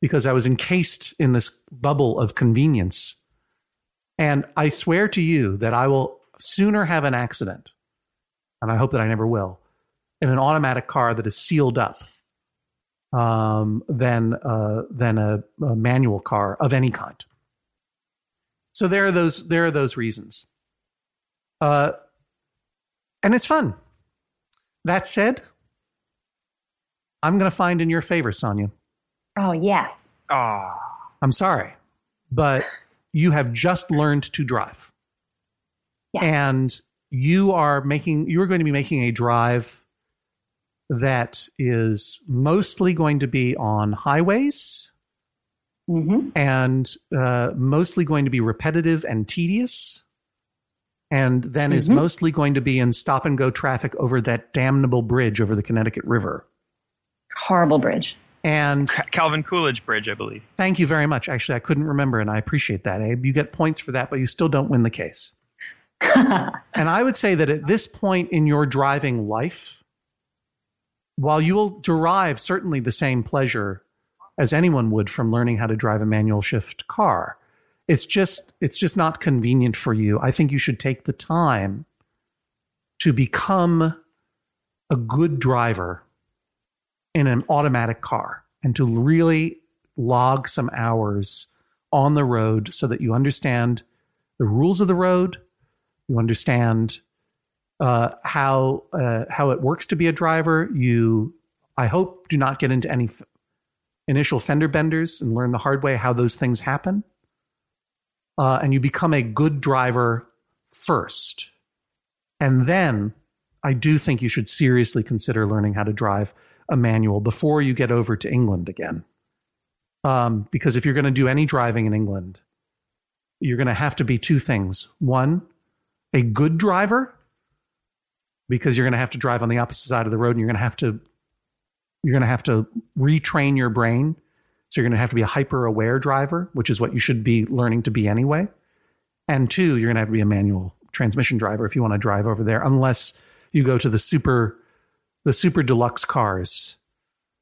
because I was encased in this bubble of convenience. And I swear to you that I will sooner have an accident and I hope that I never will, in an automatic car that is sealed up um, than uh, than a, a manual car of any kind. So there are those there are those reasons. Uh, and it's fun. That said, I'm going to find in your favor, Sonia. Oh, yes. Ah, I'm sorry, but you have just learned to drive. Yes. And you are making you are going to be making a drive that is mostly going to be on highways hmm and uh, mostly going to be repetitive and tedious and then is Mhm. mostly going to be in stop and go traffic over that damnable bridge over the Connecticut River. Horrible bridge. And Calvin Coolidge Bridge, I believe. thank you very much. Actually, I couldn't remember, and I appreciate that, Abe. You get points for that, but you still don't win the case. [laughs] And I would say that at this point in your driving life, while you will derive certainly the same pleasure as anyone would from learning how to drive a manual shift car, it's just it's just not convenient for you. I think you should take the time to become a good driver in an automatic car and to really log some hours on the road so that you understand the rules of the road, you understand uh, how uh, how it works to be a driver. You, I hope, do not get into any f- initial fender benders and learn the hard way how those things happen. Uh, and you become a good driver first, and then I do think you should seriously consider learning how to drive a manual before you get over to England again. Um, because if you're going to do any driving in England, you're going to have to be two things. One, a good driver, because you're going to have to drive on the opposite side of the road and you're going to have to you're going to have to retrain your brain. So you're going to have to be a hyper aware driver, which is what you should be learning to be anyway. And two, you're going to have to be a manual transmission driver if you want to drive over there, unless you go to the super the super deluxe cars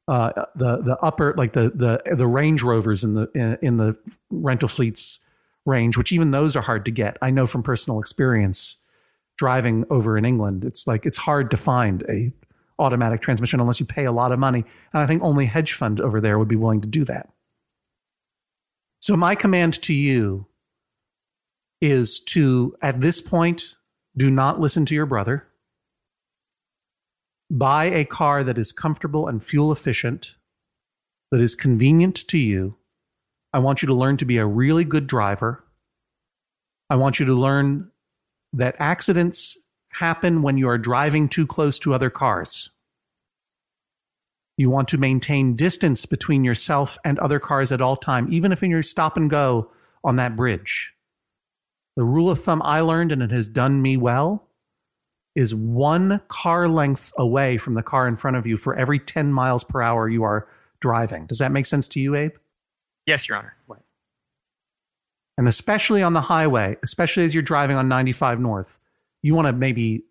uh, the the upper like the the the Range Rovers in the in, in the rental fleets range, which even those are hard to get. I know from personal experience driving over in England. It's like it's hard to find a automatic transmission unless you pay a lot of money, and I think only hedge fund over there would be willing to do that. So my command to you is to at this point do not listen to your brother buy a car that is comfortable and fuel efficient, that is convenient to you. I want you to learn to be a really good driver. I want you to learn that accidents happen when you are driving too close to other cars. You want to maintain distance between yourself and other cars at all time, even if in your stop and go on that bridge. The rule of thumb I learned, and it has done me well, is one car length away from the car in front of you for every 10 miles per hour you are driving. Does that make sense to you, Abe? Yes, Your Honor. And especially on the highway, especially as you're driving on 95 North, you want to maybe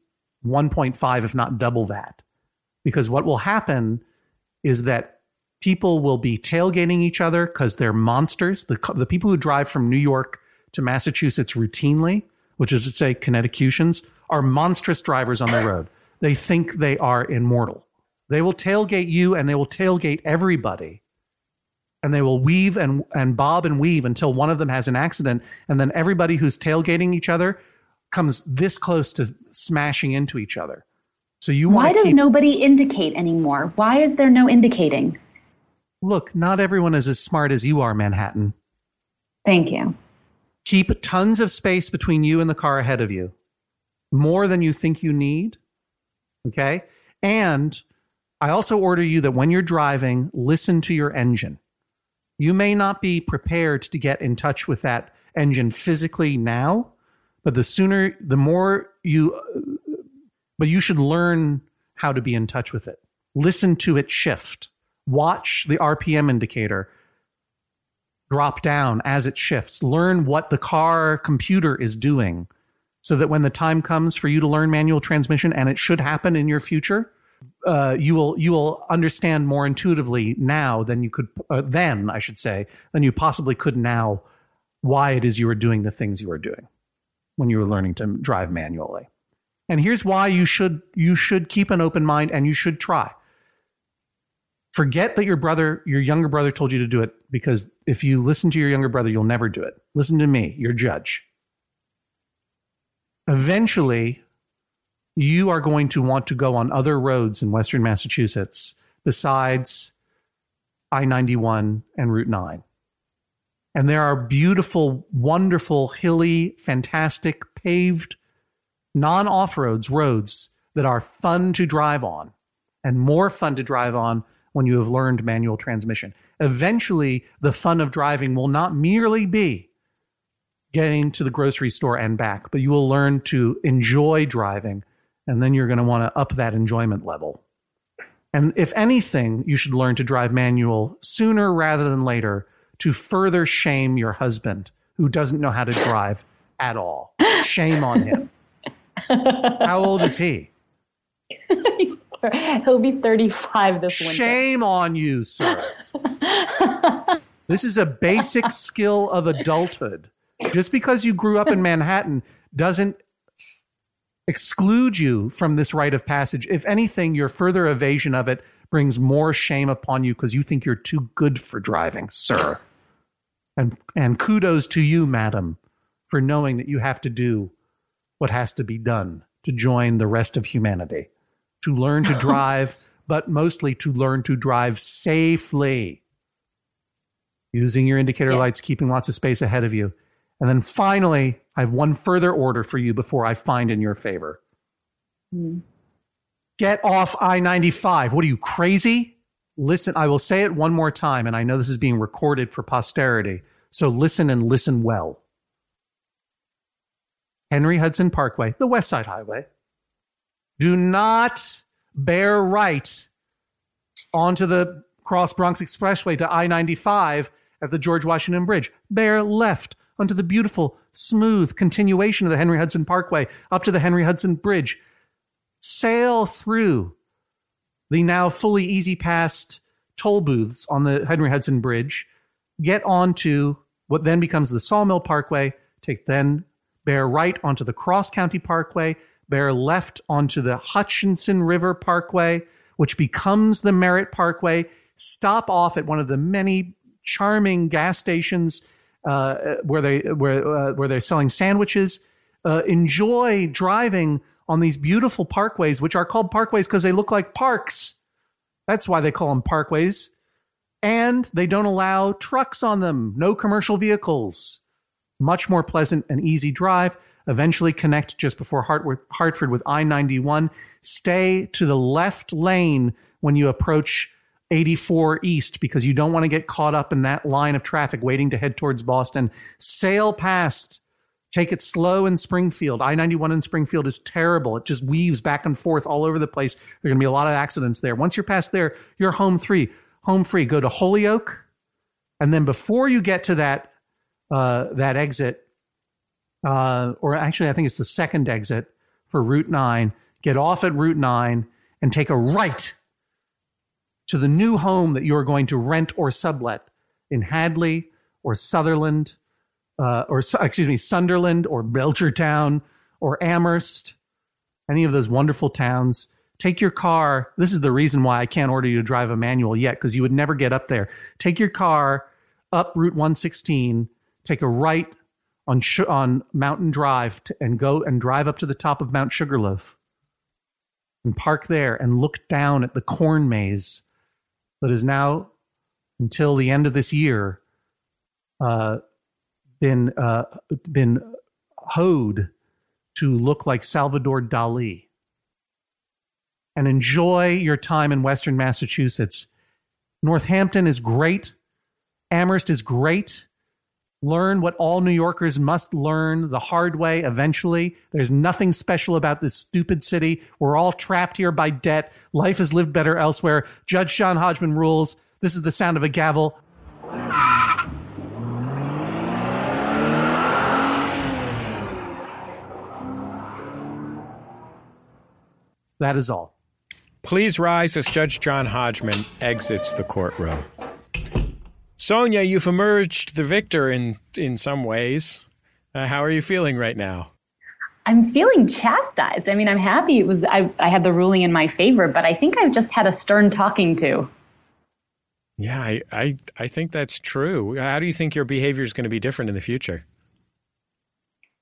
1.5, if not double that. Because what will happen is that people will be tailgating each other because they're monsters. The, the people who drive from New York to Massachusetts routinely, which is to say, Connecticutians, are monstrous drivers on the road. They think they are immortal. They will tailgate you and they will tailgate everybody. And they will weave and, and bob and weave until one of them has an accident. And then everybody who's tailgating each other comes this close to smashing into each other. So you Why does keep, nobody indicate anymore? Why is there no indicating? look, not everyone is as smart as you are, Manhattan. Thank you. Keep tons of space between you and the car ahead of you. More than you think you need. Okay. And I also order you that when you're driving, listen to your engine. You may not be prepared to get in touch with that engine physically now, but the sooner, the more you, but you should learn how to be in touch with it. Listen to it shift. Watch the RPM indicator drop down as it shifts. Learn what the car computer is doing so that when the time comes for you to learn manual transmission, and it should happen in your future, uh, you will you will understand more intuitively now than you could uh, then I should say than you possibly could now why it is you are doing the things you are doing when you were learning to drive manually. And here's why you should you should keep an open mind and you should try. Forget that your brother, your younger brother told you to do it because if you listen to your younger brother, you'll never do it. Listen to me, your judge. Eventually, you are going to want to go on other roads in Western Massachusetts besides I 91 and Route 9. And there are beautiful, wonderful, hilly, fantastic, paved, non off roads roads that are fun to drive on and more fun to drive on when you have learned manual transmission. Eventually, the fun of driving will not merely be getting to the grocery store and back, but you will learn to enjoy driving, and then you're going to want to up that enjoyment level. And if anything, you should learn to drive manual sooner rather than later to further shame your husband who doesn't know how to drive at all. Shame on him. [laughs] How old is he? [laughs] He'll be 35 this winter. Shame on you, sir. this is a basic skill of adulthood. Just because you grew up in Manhattan doesn't exclude you from this rite of passage. If anything, your further evasion of it brings more shame upon you because you think you're too good for driving, sir. And and kudos to you, madam, for knowing that you have to do what has to be done to join the rest of humanity to learn to drive, [laughs] but mostly to learn to drive safely using your indicator yeah. lights, keeping lots of space ahead of you. And then finally, I have one further order for you before I find in your favor. Mm. Get off I 95. What are you, crazy? Listen, I will say it one more time, and I know this is being recorded for posterity. So listen and listen well. Henry Hudson Parkway, the West Side Highway, do not bear right onto the Cross Bronx Expressway to I 95 at the George Washington Bridge. Bear left onto the beautiful, smooth continuation of the Henry Hudson Parkway up to the Henry Hudson Bridge. Sail through the now fully E-ZPass toll booths on the Henry Hudson Bridge. Get onto what then becomes the Sawmill Parkway. Take then bear right onto the Cross County Parkway bear left onto the Hutchinson River Parkway, which becomes the Merritt Parkway, stop off at one of the many charming gas stations where they where uh, where they're selling sandwiches. Uh, enjoy driving on these beautiful parkways, which are called parkways because they look like parks. That's why they call them parkways. And they don't allow trucks on them, no commercial vehicles. Much more pleasant and easy drive eventually connect just before Hartford with I 91. Stay to the left lane when you approach 84 East because you don't want to get caught up in that line of traffic waiting to head towards Boston. Sail past. Take it slow in Springfield. I 91 in Springfield is terrible. It just weaves back and forth all over the place. There are going to be a lot of accidents there. Once you're past there, you're home free. Home free. Go to Holyoke. And then before you get to that, uh, that exit, uh, or actually, I think it's the second exit for Route 9. Get off at Route 9 and take a right to the new home that you are going to rent or sublet in Hadley or Sutherland, uh, or excuse me, Sunderland or Belchertown or Amherst, any of those wonderful towns. Take your car. This is the reason why I can't order you to drive a manual yet, because you would never get up there. Take your car up Route 116, take a right on on Mountain Drive to, and go and drive up to the top of Mount Sugarloaf and park there and look down at the corn maze that is now until the end of this year uh, been uh, been hoed to look like Salvador Dali. And enjoy your time in Western Massachusetts. Northampton is great. Amherst is great learn what all New Yorkers must learn the hard way eventually. There's nothing special about this stupid city. We're all trapped here by debt. Life is lived better elsewhere. Judge John Hodgman rules. This is the sound of a gavel. That is all. Please rise as Judge John Hodgman exits the courtroom. Sonia, you've emerged the victor in in some ways. Uh, how are you feeling right now? I'm feeling chastised. I mean, I'm happy it was I, I had the ruling in my favor, but I think I've just had a stern talking to. Yeah, I, I, I think that's true. How do you think your behavior is going to be different in the future?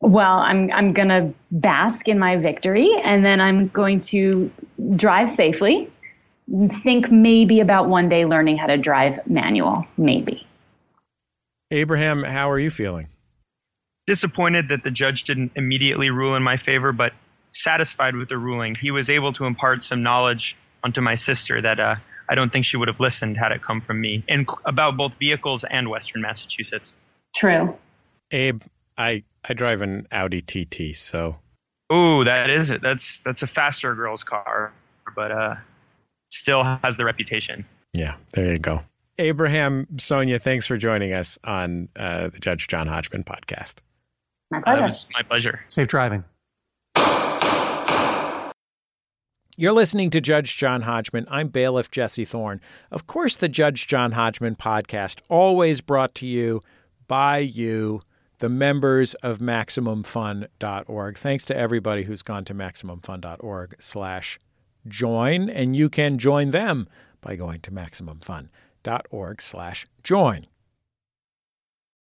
Well, I'm I'm going to bask in my victory and then I'm going to drive safely. Think maybe about one day learning how to drive manual, maybe. Abraham, how are you feeling? Disappointed that the judge didn't immediately rule in my favor, but satisfied with the ruling. He was able to impart some knowledge onto my sister that uh, I don't think she would have listened had it come from me, and about both vehicles and Western Massachusetts. True. Abe, I I drive an Audi TT, so. Ooh, that is it. That's that's a faster girl's car, but uh, still has the reputation. Yeah, there you go. Abraham, Sonia, thanks for joining us on uh, the Judge John Hodgman podcast. My pleasure. Uh, my pleasure. Safe driving. You're listening to Judge John Hodgman. I'm bailiff Jesse Thorn. Of course, the Judge John Hodgman podcast, always brought to you by you, the members of MaximumFun.org. Thanks to everybody who's gone to MaximumFun.org slash join, and you can join them by going to MaximumFun.org slash join.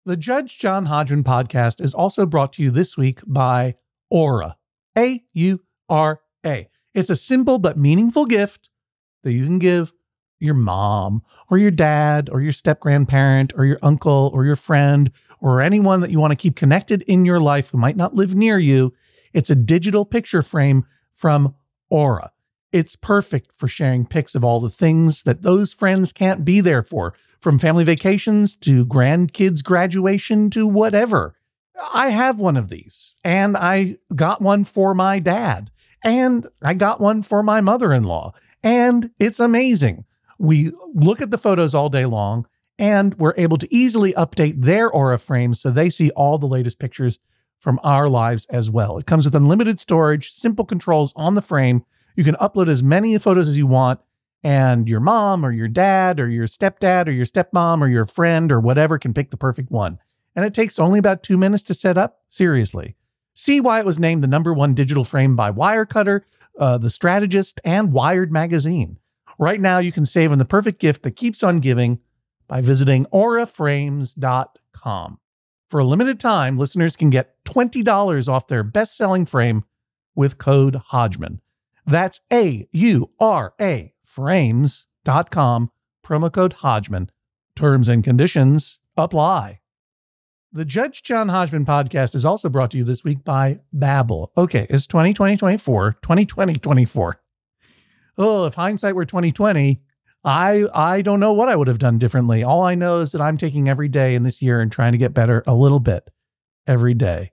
The Judge John Hodgman podcast is also brought to you this week by Aura. A U R A. It's a simple but meaningful gift that you can give your mom or your dad or your step grandparent or your uncle or your friend or anyone that you want to keep connected in your life who might not live near you. It's a digital picture frame from Aura. It's perfect for sharing pics of all the things that those friends can't be there for, from family vacations to grandkids' graduation to whatever. I have one of these, and I got one for my dad, and I got one for my mother in law, and it's amazing. We look at the photos all day long, and we're able to easily update their Aura frames so they see all the latest pictures from our lives as well. It comes with unlimited storage, simple controls on the frame. You can upload as many photos as you want, and your mom or your dad or your stepdad or your stepmom or your friend or whatever can pick the perfect one. And it takes only about two minutes to set up. Seriously. See why it was named the number one digital frame by Wirecutter, uh, The Strategist, and Wired Magazine. Right now, you can save on the perfect gift that keeps on giving by visiting auraframes.com. For a limited time, listeners can get $20 off their best selling frame with code Hodgman. That's A U R A frames.com, promo code Hodgman. Terms and conditions apply. The Judge John Hodgman podcast is also brought to you this week by Babbel. Okay, it's 2020 24, 2020 24. Oh, if hindsight were 2020, I I don't know what I would have done differently. All I know is that I'm taking every day in this year and trying to get better a little bit every day.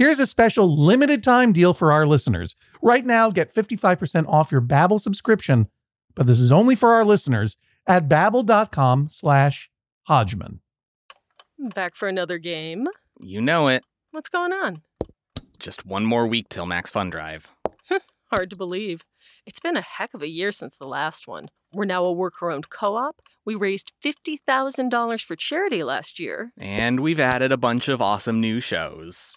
Here's a special limited time deal for our listeners. Right now, get 55% off your Babbel subscription, but this is only for our listeners at babbel.com slash Hodgman. Back for another game. You know it. What's going on? Just one more week till Max Fun Drive. [laughs] Hard to believe. It's been a heck of a year since the last one. We're now a worker owned co op. We raised $50,000 for charity last year. And we've added a bunch of awesome new shows.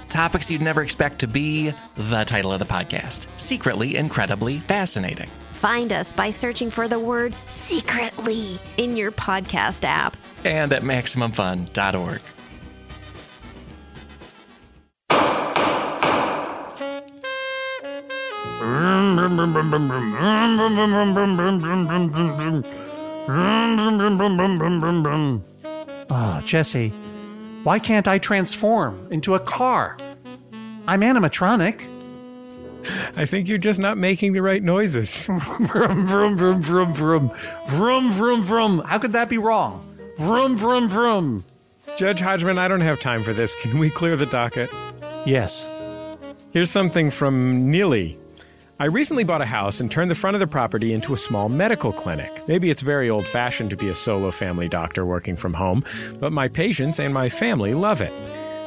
Topics you'd never expect to be the title of the podcast Secretly Incredibly Fascinating. Find us by searching for the word secretly in your podcast app. And at MaximumFun.org. Ah, Jesse, why can't I transform into a car? I'm animatronic. I think you're just not making the right noises. [laughs] Vroom, vroom, vroom, vroom, vroom. Vroom, vroom, vroom. How could that be wrong? Vroom, vroom, vroom. Judge Hodgman, I don't have time for this. Can we clear the docket? Yes. Here's something from Neely. I recently bought a house and turned the front of the property into a small medical clinic. Maybe it's very old fashioned to be a solo family doctor working from home, but my patients and my family love it.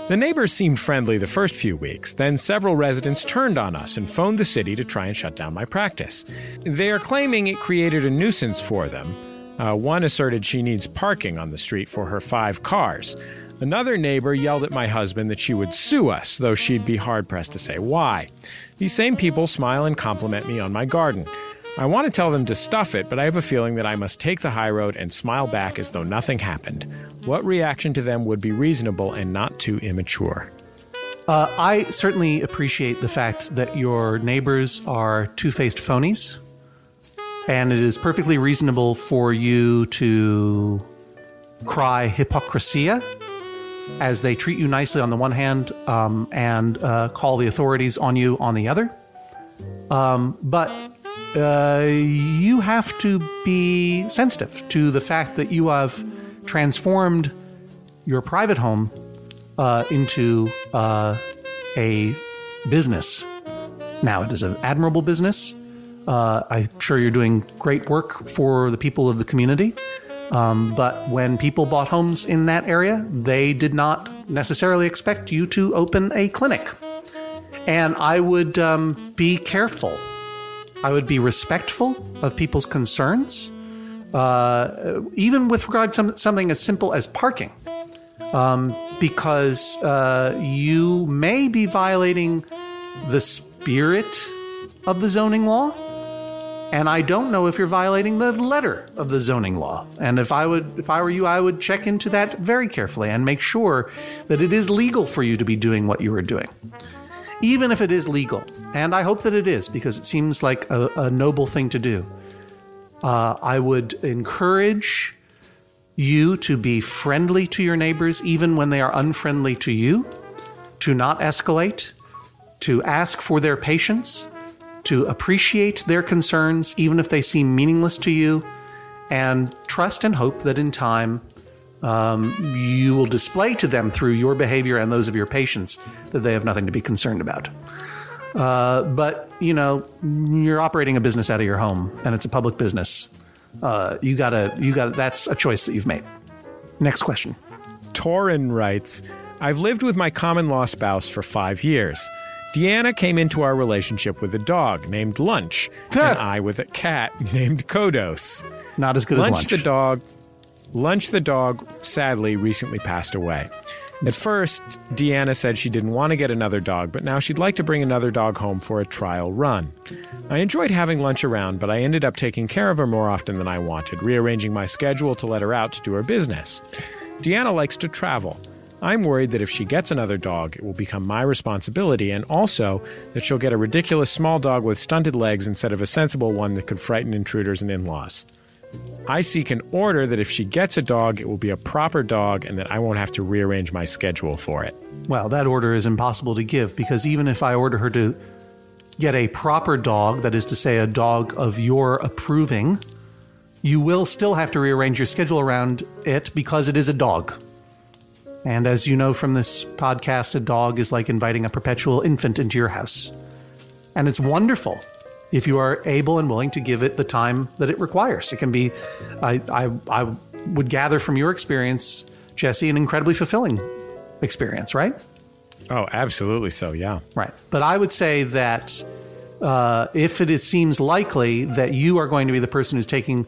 The neighbors seemed friendly the first few weeks, then several residents turned on us and phoned the city to try and shut down my practice. They are claiming it created a nuisance for them. Uh, one asserted she needs parking on the street for her five cars. Another neighbor yelled at my husband that she would sue us, though she'd be hard pressed to say why. These same people smile and compliment me on my garden. I want to tell them to stuff it, but I have a feeling that I must take the high road and smile back as though nothing happened. What reaction to them would be reasonable and not too immature? Uh, I certainly appreciate the fact that your neighbors are two faced phonies, and it is perfectly reasonable for you to cry hypocrisia as they treat you nicely on the one hand um, and uh, call the authorities on you on the other. Um, but uh, you have to be sensitive to the fact that you have transformed your private home uh, into uh, a business. Now, it is an admirable business. Uh, I'm sure you're doing great work for the people of the community. Um, but when people bought homes in that area, they did not necessarily expect you to open a clinic. And I would um, be careful. I would be respectful of people's concerns, uh, even with regard to something as simple as parking, um, because uh, you may be violating the spirit of the zoning law and I don't know if you're violating the letter of the zoning law. And if I would, if I were you, I would check into that very carefully and make sure that it is legal for you to be doing what you are doing, even if it is legal. And I hope that it is because it seems like a, a noble thing to do. Uh, I would encourage you to be friendly to your neighbors, even when they are unfriendly to you, to not escalate, to ask for their patience to appreciate their concerns, even if they seem meaningless to you, and trust and hope that in time um, you will display to them through your behavior and those of your patients that they have nothing to be concerned about. Uh, but you know, you're operating a business out of your home, and it's a public business. Uh, you gotta, you gotta. That's a choice that you've made. Next question. Torin writes, "I've lived with my common law spouse for five years." Deanna came into our relationship with a dog named Lunch, and I with a cat [laughs] named Kodos. Not as good Lunch as lunch. the dog. Lunch the dog sadly recently passed away. At first, Deanna said she didn't want to get another dog, but now she'd like to bring another dog home for a trial run. I enjoyed having Lunch around, but I ended up taking care of her more often than I wanted, rearranging my schedule to let her out to do her business. Deanna likes to travel. I'm worried that if she gets another dog, it will become my responsibility, and also that she'll get a ridiculous small dog with stunted legs instead of a sensible one that could frighten intruders and in laws. I seek an order that if she gets a dog, it will be a proper dog and that I won't have to rearrange my schedule for it. Well, that order is impossible to give because even if I order her to get a proper dog, that is to say, a dog of your approving, you will still have to rearrange your schedule around it because it is a dog. And as you know from this podcast, a dog is like inviting a perpetual infant into your house. And it's wonderful if you are able and willing to give it the time that it requires. It can be, I, I, I would gather from your experience, Jesse, an incredibly fulfilling experience, right? Oh, absolutely so, yeah. Right. But I would say that uh, if it is, seems likely that you are going to be the person who's taking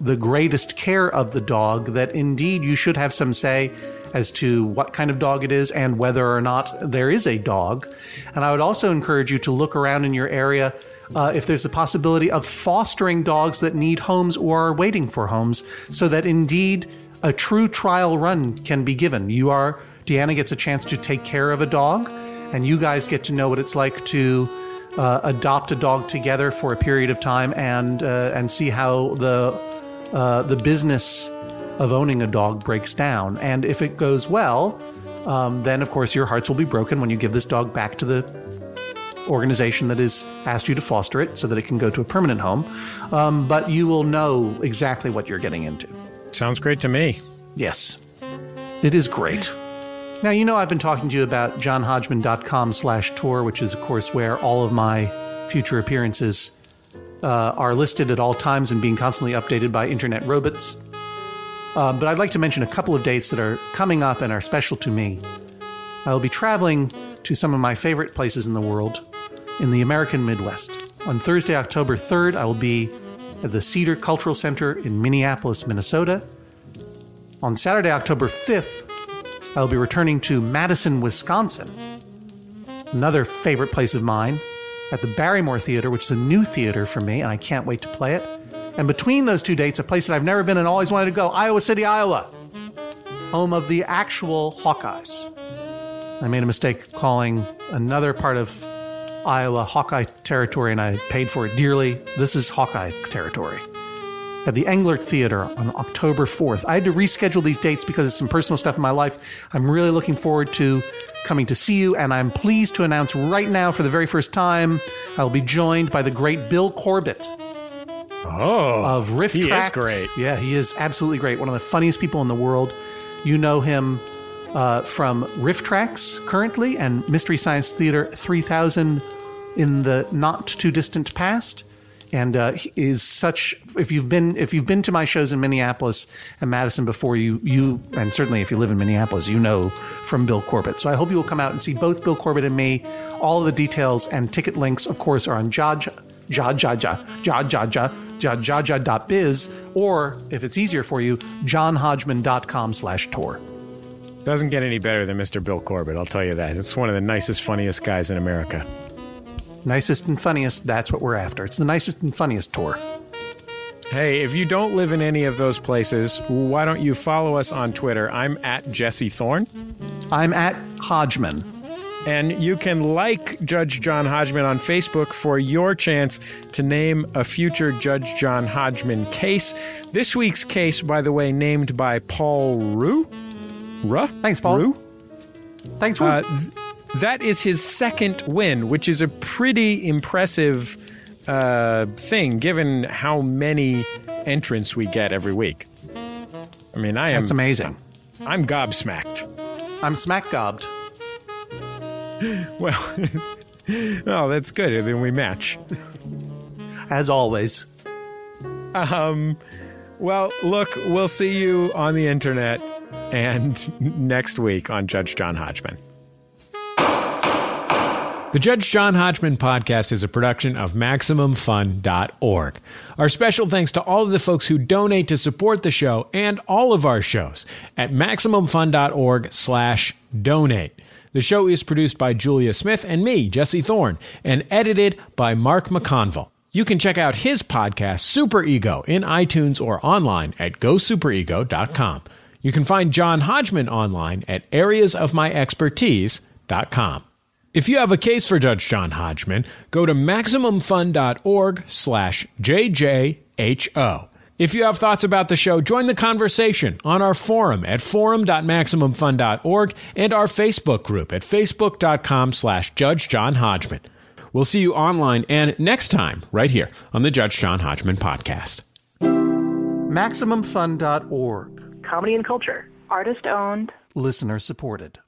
the greatest care of the dog, that indeed you should have some say as to what kind of dog it is and whether or not there is a dog. And I would also encourage you to look around in your area uh, if there's a possibility of fostering dogs that need homes or are waiting for homes, so that indeed a true trial run can be given. You are, Deanna gets a chance to take care of a dog, and you guys get to know what it's like to. Uh, adopt a dog together for a period of time and uh, and see how the uh, the business of owning a dog breaks down. And if it goes well, um, then of course your hearts will be broken when you give this dog back to the organization that has asked you to foster it so that it can go to a permanent home. Um, but you will know exactly what you're getting into. Sounds great to me. Yes, it is great. Now, you know I've been talking to you about johnhodgman.com slash tour, which is, of course, where all of my future appearances uh, are listed at all times and being constantly updated by internet robots. Uh, but I'd like to mention a couple of dates that are coming up and are special to me. I will be traveling to some of my favorite places in the world in the American Midwest. On Thursday, October 3rd, I will be at the Cedar Cultural Center in Minneapolis, Minnesota. On Saturday, October 5th, I will be returning to Madison, Wisconsin, another favorite place of mine, at the Barrymore Theater, which is a new theater for me, and I can't wait to play it. And between those two dates, a place that I've never been and always wanted to go Iowa City, Iowa, home of the actual Hawkeyes. I made a mistake calling another part of Iowa Hawkeye territory, and I paid for it dearly. This is Hawkeye territory. At the Englert Theater on October 4th. I had to reschedule these dates because of some personal stuff in my life. I'm really looking forward to coming to see you, and I'm pleased to announce right now, for the very first time, I will be joined by the great Bill Corbett Oh, of Riff he Tracks. is great. Yeah, he is absolutely great. One of the funniest people in the world. You know him uh, from RiffTrax currently and Mystery Science Theater 3000 in the not too distant past. And uh, he is such. If you've been if you've been to my shows in Minneapolis and Madison before, you you and certainly if you live in Minneapolis, you know from Bill Corbett. So I hope you will come out and see both Bill Corbett and me. All of the details and ticket links, of course, are on Jaj Jajaja, Jajaja, Jajaja.biz, or if it's easier for you, johnhodgman.com slash tour. Doesn't get any better than Mr. Bill Corbett, I'll tell you that. It's one of the nicest, funniest guys in America. Nicest and funniest, that's what we're after. It's the nicest and funniest tour. Hey, if you don't live in any of those places, why don't you follow us on Twitter? I'm at Jesse Thorne. I'm at Hodgman. And you can like Judge John Hodgman on Facebook for your chance to name a future Judge John Hodgman case. This week's case, by the way, named by Paul Rue. Ruh? Thanks, Paul. Rue? Thanks, Rue. Uh, th- that is his second win, which is a pretty impressive uh, thing given how many entrants we get every week. I mean, I am. That's amazing. I'm gobsmacked. I'm smack gobbed. [laughs] Well, [laughs] oh, that's good. Then we match. As always. Um, well, look, we'll see you on the internet and [laughs] next week on Judge John Hodgman. The Judge John Hodgman podcast is a production of MaximumFun.org. Our special thanks to all of the folks who donate to support the show and all of our shows at MaximumFun.org slash donate. The show is produced by Julia Smith and me, Jesse Thorne, and edited by Mark McConville. You can check out his podcast, Super Ego, in iTunes or online at gosuperego.com. You can find John Hodgman online at areasofmyexpertise.com. If you have a case for Judge John Hodgman, go to MaximumFun.org slash JJHO. If you have thoughts about the show, join the conversation on our forum at forum.maximumfun.org and our Facebook group at facebook.com slash Judge John Hodgman. We'll see you online and next time right here on the Judge John Hodgman podcast. MaximumFun.org. Comedy and culture. Artist owned. Listener supported.